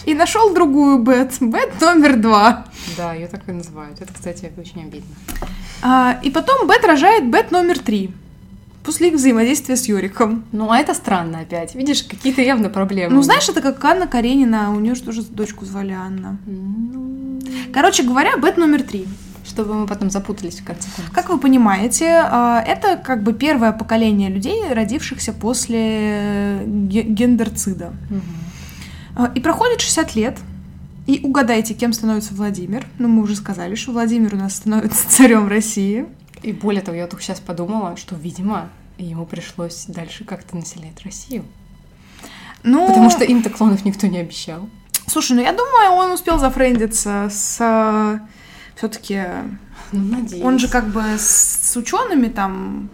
И нашел другую бет, бет номер два. Да, ее так и называют. Это, кстати, очень обидно. А, и потом бет рожает бет номер три. После их взаимодействия с Йориком. Ну, а это странно опять. Видишь, какие-то явно проблемы. Ну, знаешь, это как Анна Каренина, у нее же тоже дочку звали Анна. Ну, Короче говоря, бет номер три. Чтобы мы потом запутались в конце концов. Как вы понимаете, а, это как бы первое поколение людей, родившихся после ге- гендерцида. А, И проходит 60 лет, и угадайте, кем становится Владимир. Ну, мы уже сказали, что Владимир у нас становится царем России. И более того, я только сейчас подумала, что, видимо, ему пришлось дальше как-то населять Россию. Ну, Потому что им-то клонов никто не обещал. Слушай, ну я думаю, он успел зафрендиться с все-таки. Ну, надеюсь. Он же как бы с, с учеными там.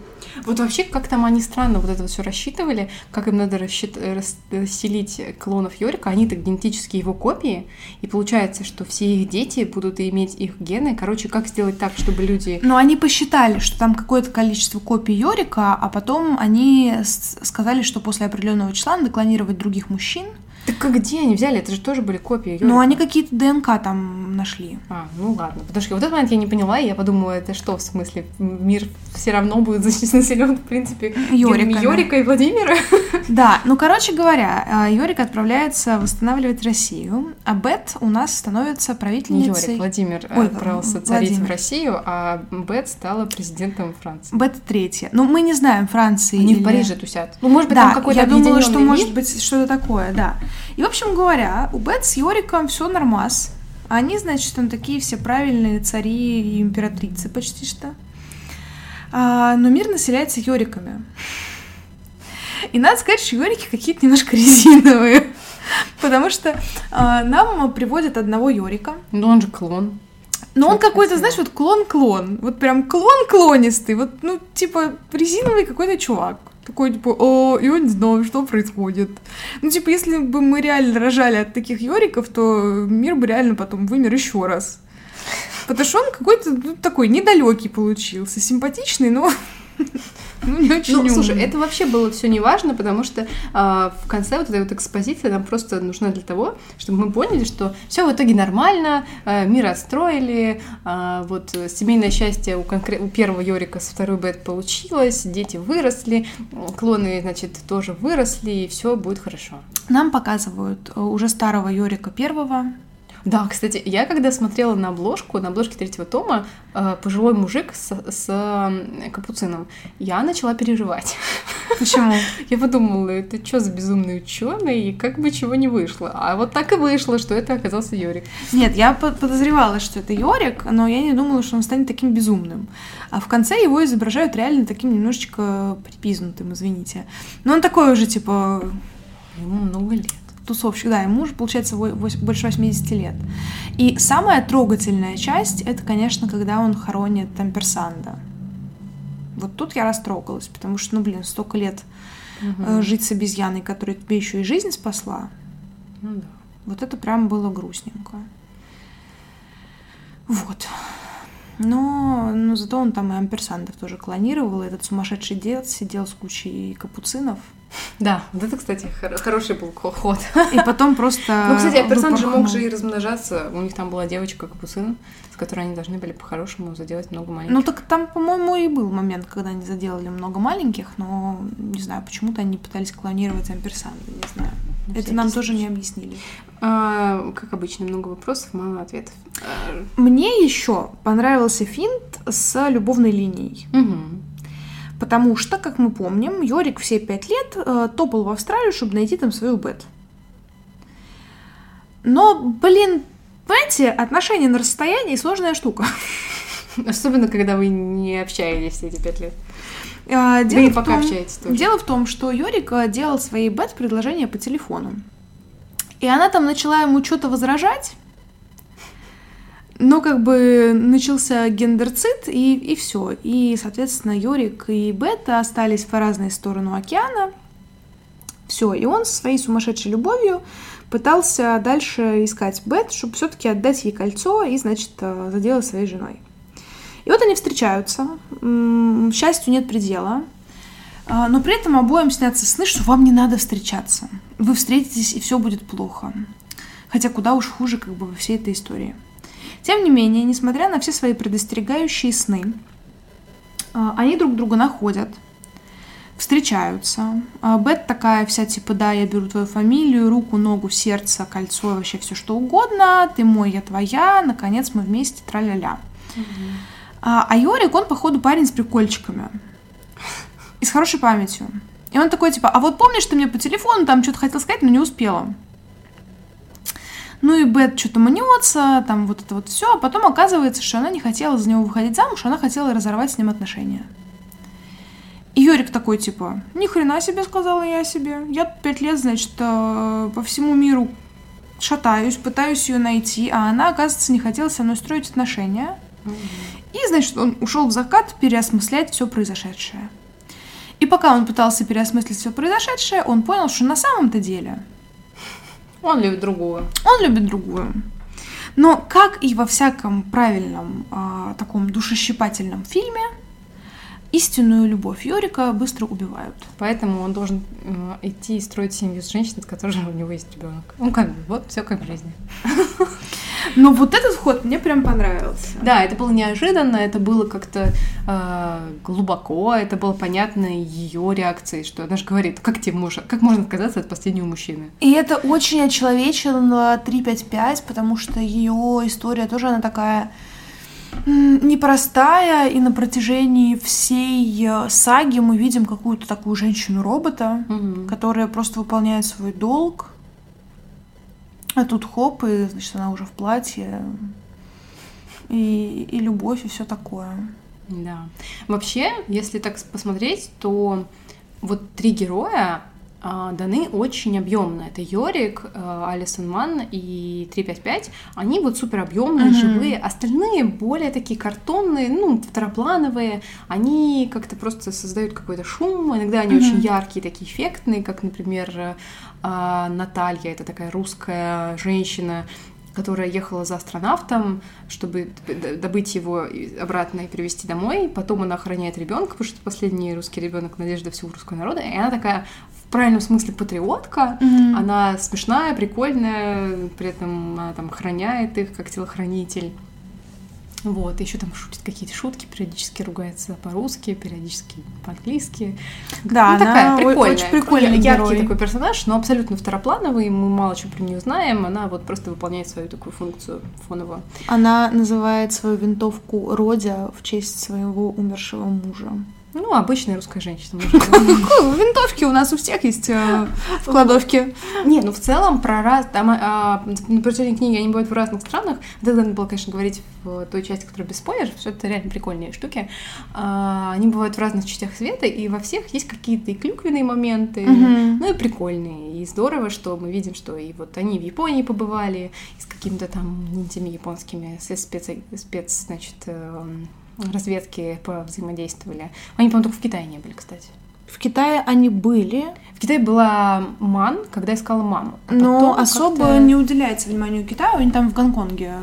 Вот вообще, как там они странно вот это все рассчитывали, как им надо рассчит... рас... расселить клонов Йорика, они так генетически его копии, и получается, что все их дети будут иметь их гены. Короче, как сделать так, чтобы люди... Но они посчитали, что там какое-то количество копий Йорика, а потом они сказали, что после определенного числа надо клонировать других мужчин, так а где они взяли? Это же тоже были копии. Ну, они какие-то ДНК там нашли. А, ну ладно. Потому что вот этот момент я не поняла, и я подумала, это что, в смысле, мир все равно будет населен, в принципе, Йориками. Йорика и Владимира? Да, ну, короче говоря, а, Йорик отправляется восстанавливать Россию, а Бет у нас становится правительницей... Йорик, Владимир э, Ой, отправился царить Владимир. в Россию, а Бет стала президентом Франции. Бет третья. Ну, мы не знаем Франции. Они или... в Париже тусят. Ну, может быть, да, там какой-то я думала, что мир? может быть что-то такое, да. И, в общем говоря, у Бет с Йориком все нормас. Они, значит, там такие все правильные цари и императрицы почти что. А, но мир населяется Йориками. И надо сказать, что Йорики какие-то немножко резиновые. Потому что а, нам приводят одного Йорика. Но он же клон. Но он какой-то, знаешь, вот клон-клон. Вот прям клон-клонистый. Вот, ну, типа, резиновый какой-то чувак. Такой, типа, о, я не знаю, что происходит. Ну, типа, если бы мы реально рожали от таких Йориков, то мир бы реально потом вымер еще раз. Потому что он какой-то ну, такой недалекий получился, симпатичный, но ну, не очень ну, слушай, это вообще было все не важно, потому что э, в конце вот этой вот экспозиции нам просто нужна для того, чтобы мы поняли, что все в итоге нормально, э, мир отстроили, э, вот семейное счастье у, конкрет... у первого Йорика с второй Бет получилось, дети выросли, клоны, значит, тоже выросли, и все будет хорошо. Нам показывают э, уже старого Йорика первого, да, кстати, я когда смотрела на обложку, на обложке третьего тома, э, пожилой мужик с, с капуцином, я начала переживать. Почему? Я подумала, это что за безумный ученый, и как бы чего не вышло. А вот так и вышло, что это оказался Йорик. Нет, я подозревала, что это Йорик, но я не думала, что он станет таким безумным. А в конце его изображают реально таким немножечко припизнутым, извините. Но он такой уже, типа... Ему много лет тусовщик, да, ему уже, получается, больше 80 лет. И самая трогательная часть, это, конечно, когда он хоронит Тамперсанда. Вот тут я растрогалась, потому что, ну, блин, столько лет угу. жить с обезьяной, которая тебе еще и жизнь спасла. Ну да. Вот это прям было грустненько. Вот. Но, но зато он там и амперсандов тоже клонировал. Этот сумасшедший дед сидел с кучей капуцинов. Да, вот это, кстати, хор- хороший был ход. И потом просто... Ну, кстати, персонаж же мог же и размножаться. У них там была девочка Капуцин, с которой они должны были по-хорошему заделать много маленьких. Ну, так там, по-моему, и был момент, когда они заделали много маленьких, но, не знаю, почему-то они пытались клонировать амперсанды, не знаю. Ну, это нам тоже не объяснили. А, как обычно, много вопросов, мало ответов. Мне еще понравился финт с любовной линией. Угу. Потому что, как мы помним, Йорик все пять лет э, топал в Австралию, чтобы найти там свою Бет. Но, блин, понимаете, отношения на расстоянии сложная штука. Особенно, когда вы не общаетесь все эти пять лет. А, дело да и пока том, общаетесь тоже. Дело в том, что Йорик э, делал своей Бет предложение по телефону. И она там начала ему что-то возражать, но как бы начался гендерцит, и, и все. И, соответственно, Йорик и Бета остались по разные стороны океана. Все, и он со своей сумасшедшей любовью пытался дальше искать Бет, чтобы все-таки отдать ей кольцо и, значит, э, заделать своей женой. И вот они встречаются. Счастью нет предела. А, но при этом обоим снятся сны, что вам не надо встречаться. Вы встретитесь, и все будет плохо. Хотя куда уж хуже как бы во всей этой истории. Тем не менее, несмотря на все свои предостерегающие сны, а, они друг друга находят, встречаются. А, Бет такая вся типа, да, я беру твою фамилию, руку, ногу, сердце, кольцо, вообще все что угодно, ты мой, я твоя, наконец мы вместе, тра-ля-ля. Угу. А Йорик, он, походу, парень с прикольчиками. И с хорошей памятью. И он такой, типа, а вот помнишь, ты мне по телефону там что-то хотел сказать, но не успела. Ну и Бет что-то мнется, там вот это вот все, а потом оказывается, что она не хотела за него выходить замуж, она хотела разорвать с ним отношения. И Йорик такой, типа, ни хрена себе, сказала я себе. Я пять лет, значит, э, по всему миру шатаюсь, пытаюсь ее найти, а она, оказывается, не хотела со мной строить отношения. И, значит, он ушел в закат переосмыслять все произошедшее. И пока он пытался переосмыслить все произошедшее, он понял, что на самом-то деле Он любит другую. он любит другую. Но, как и во всяком правильном а, таком душещипательном фильме, истинную любовь Йорика быстро убивают. Поэтому он должен э, идти и строить семью с женщиной, с которой у него есть ребенок. Ну, как вот все как в жизни. Но вот этот ход мне прям понравился. Да, это было неожиданно, это было как-то э, глубоко, это было понятно ее реакцией, что она же говорит, как тебе можно, как можно отказаться от последнего мужчины? И это очень очеловечило 355, потому что ее история тоже она такая непростая, и на протяжении всей э, саги мы видим какую-то такую женщину-робота, Мгм. которая просто выполняет свой долг. А тут хоп, и, значит, она уже в платье. И, и любовь, и все такое. Да. Вообще, если так посмотреть, то вот три героя даны очень объемно. Это Йорик, а, Алисон Манн и 355. Они вот супер объемные, Мгм. живые. Остальные более такие картонные, ну, второплановые. Они как-то просто создают какой-то шум. Иногда они Мгм. очень яркие, такие эффектные, как, например, а, Наталья. Это такая русская женщина, которая ехала за астронавтом, чтобы добыть его обратно и привезти домой. Потом она охраняет ребенка, потому что последний русский ребенок, надежда всего русского народа. И она такая в правильном смысле патриотка. Мгм. Она смешная, прикольная, при этом она там охраняет их как телохранитель. Вот, еще там шутит какие-то шутки, периодически ругается по-русски, периодически по-английски. Да, ну, такая она о- прикольная. очень прикольный яркий герой. такой персонаж, но абсолютно второплановый, мы мало чего про нее знаем, она вот просто выполняет свою такую функцию фоновую. Она называет свою винтовку Родя в честь своего умершего мужа. Ну, обычная русская женщина. Винтовки у нас у всех есть э, в кладовке. Не, ну в целом про раз... Там, а, на протяжении книги они бывают в разных странах. Тогда надо было, конечно, говорить в той части, которая без спойлеров, что это реально прикольные штуки. А, они бывают в разных частях света, и во всех есть какие-то и клюквенные моменты, ну и прикольные. И здорово, что мы видим, что и вот они в Японии побывали, и с какими-то там ниндзями японскими, спец значит, эм, разведки взаимодействовали. Они, по-моему, только в Китае не были, кстати. В Китае они были, В Китае была Ман, когда искала маму. А но особо не уделяется вниманию Китаю. Они там в Гонконге.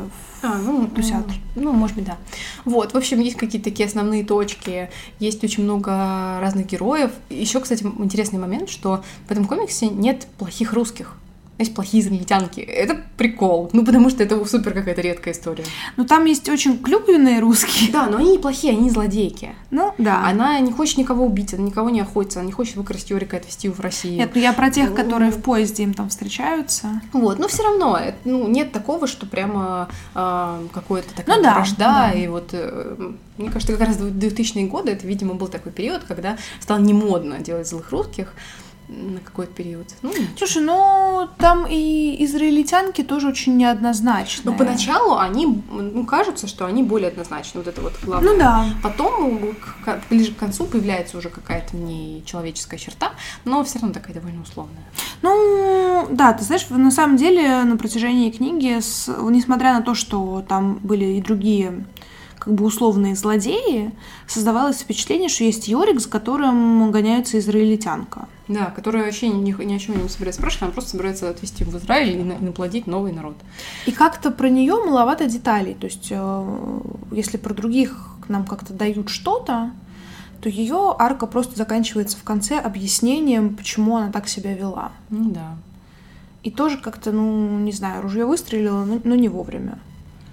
А, ну, тусят. ну, ну, может быть, да. Вот, в общем, есть какие-то такие основные точки, есть очень много разных героев. Еще, кстати, интересный момент, что в этом комиксе нет плохих русских. Есть плохие израильтянки. Это прикол. Ну, потому что это супер какая-то редкая история. Но там есть очень клюквенные русские. Да, но они не плохие, они злодейки. Ну, да. Она не хочет никого убить, она никого не охотится, она не хочет выкрасть Йорика и отвезти его в Россию. Нет, ну я про тех, которые в поезде им там встречаются. Вот, но все равно, это, ну, нет такого, что прямо а, какое-то такая Ну да, вражда, да. и вот, э, мне кажется, как раз в 2000-е годы, это, видимо, был такой период, когда стало не модно делать злых русских на какой-то период. Ну. Слушай, ну там и израильтянки тоже очень неоднозначные. но поначалу они, ну, кажутся, что они более однозначны, вот это вот главное. Ну да. Потом, ближе к концу, появляется уже какая-то нечеловеческая черта, но все равно такая довольно условная. Ну, да, ты знаешь, на самом деле на протяжении книги, с- несмотря на то, что там были и другие как бы условные злодеи, создавалось впечатление, что есть Йорик, за которым гоняется израильтянка. Да, которая вообще ни, ни о чем не собирается спрашивать, она просто собирается отвезти в Израиль и на- и наплодить новый народ. И как-то про нее маловато деталей. То есть, э, если про других нам как-то дают что-то, то ее арка просто заканчивается в конце объяснением, почему она так себя вела. Ну да. И тоже как-то, ну, не знаю, ружье выстрелило, но, но не вовремя.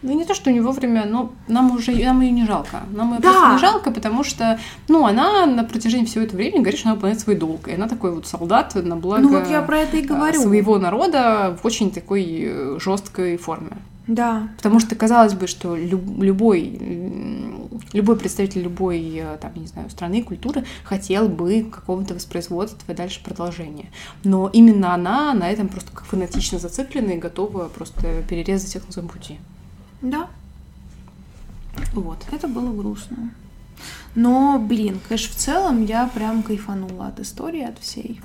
Ну, не то, что не вовремя, но нам уже нам ее не жалко. Нам ее Да. просто не жалко, потому что, ну, она на протяжении всего этого времени говорит, что она выполняет свой долг. И она такой вот солдат на благо ну вот я про это и э, говорю. своего народа в очень такой жесткой форме. Да. Потому что казалось бы, что люб- любой, любой представитель любой, э, там, не знаю, страны, культуры хотел бы какого-то воспроизводства и дальше продолжения. Но именно она на этом просто как фанатично зациклена и готова просто перерезать всех на своем пути. Да, Вот. это было грустно. Но, блин, конечно, в целом я прям кайфанула от истории, от всей.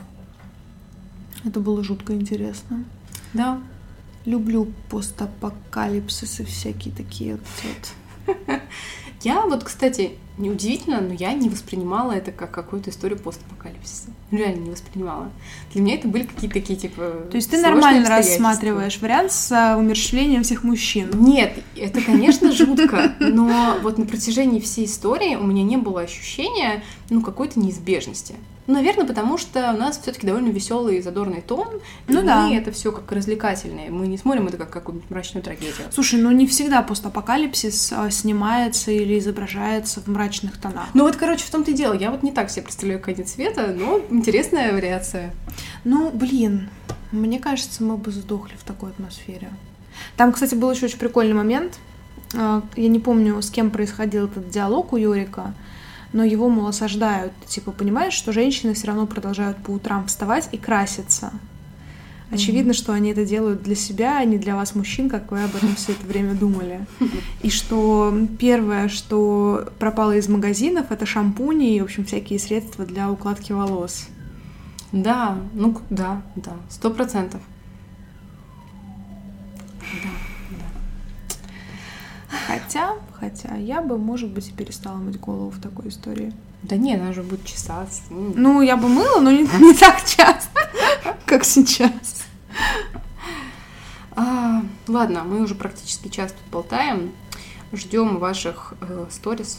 Это было жутко интересно. Да. Люблю постапокалипсисы всякие такие вот. Я вот, кстати, неудивительно, но я не воспринимала это как какую-то историю постапокалипсиса. Реально не воспринимала. Для меня это были какие-то такие, типа... То есть ты нормально рассматриваешь вариант с а, умерщвлением всех мужчин? Нет, это, конечно, жутко, но вот на протяжении всей истории у меня не было ощущения, ну, какой-то неизбежности. Ну, наверное, потому что у нас все-таки довольно веселый и задорный тон. Ну и да. Мы это все как развлекательное. Мы не смотрим это как какую-нибудь мрачную трагедию. Слушай, ну не всегда постапокалипсис а, снимается или изображается в мрачных тонах. Ну вот, короче, в том-то и дело. Я вот не так себе представляю конец света, но интересная вариация. Ну, блин, мне кажется, мы бы сдохли в такой атмосфере. Там, кстати, был еще очень прикольный момент. А, Я не помню, с кем происходил этот диалог у Юрика, но его, мол, осаждают. Типа, понимаешь, что женщины все равно продолжают по утрам вставать и краситься. Очевидно, что они это делают для себя, а не для вас, мужчин, как вы об этом все это время думали. И что первое, что пропало из магазинов, это шампуни и, в общем, всякие средства для укладки волос. Да, ну да, да, сто процентов. Хотя, хотя, я бы, может быть, и перестала мыть голову в такой истории. Да не, она же будет чесаться. М. Ну, я бы мыла, но не, не так часто, как сейчас. А, ладно, мы уже практически час тут болтаем. Ждем ваших э, сторис.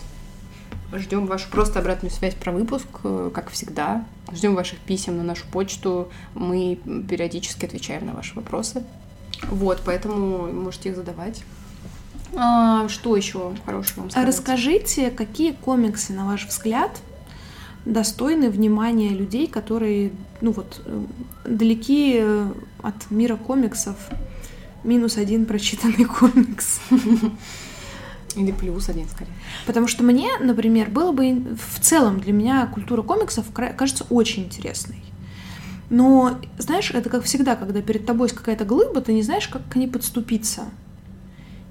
Ждем вашу просто обратную связь про выпуск, э, как всегда. Ждем ваших писем на нашу почту. Мы периодически отвечаем на ваши вопросы. Вот, поэтому можете их задавать. А, что еще хорошего вам сказать? расскажите, какие комиксы, на ваш взгляд, достойны внимания людей, которые, ну вот, э, далеки э, от мира комиксов. Минус один прочитанный комикс. Или плюс один, скорее. Потому что мне, например, было бы в целом для меня культура комиксов кажется очень интересной. Но, знаешь, это как всегда, когда перед тобой есть какая-то глыба, ты не знаешь, как к ней подступиться.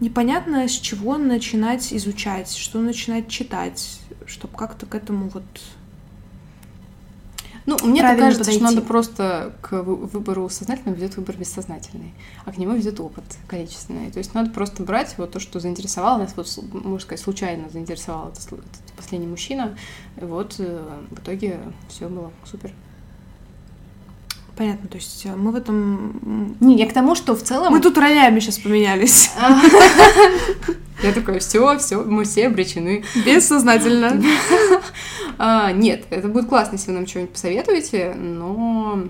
Непонятно, с чего начинать изучать, что начинать читать, чтобы как-то к этому вот... Ну, мне так кажется, что подойти. надо просто к вы- выбору сознательного ведет выбор бессознательный, а к нему ведет опыт количественный. То есть надо просто брать вот то, что заинтересовало нас, вот, можно сказать, случайно заинтересовал этот, этот последний мужчина. И вот э, в итоге все было супер. Понятно, то есть э, мы в этом... Не, я к тому, что в целом... Мы тут ролями сейчас поменялись. Я такая, все, все, мы все обречены. Бессознательно. А, нет, это будет классно, если вы нам что-нибудь посоветуете, но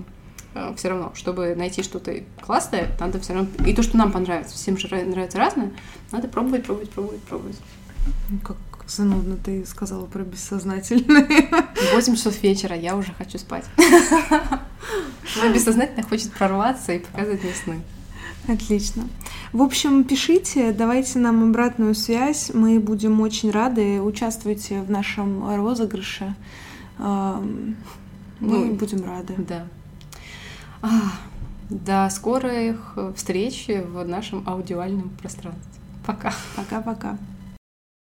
все равно, чтобы найти что-то классное, надо все равно... И то, что нам понравится, всем же ра- нравится разное, надо пробовать, пробовать, пробовать, пробовать. Ну, Как занудно ты сказала про бессознательное. 8 часов вечера, я уже хочу спать. Мое бессознательно хочет прорваться и показывать мне сны. Отлично. В общем, пишите, давайте нам обратную связь. Мы будем очень рады. Участвуйте в нашем розыгрыше. Мы Ну, будем рады. Да. А, До скорых встреч в нашем аудиальном пространстве. Пока. Пока-пока.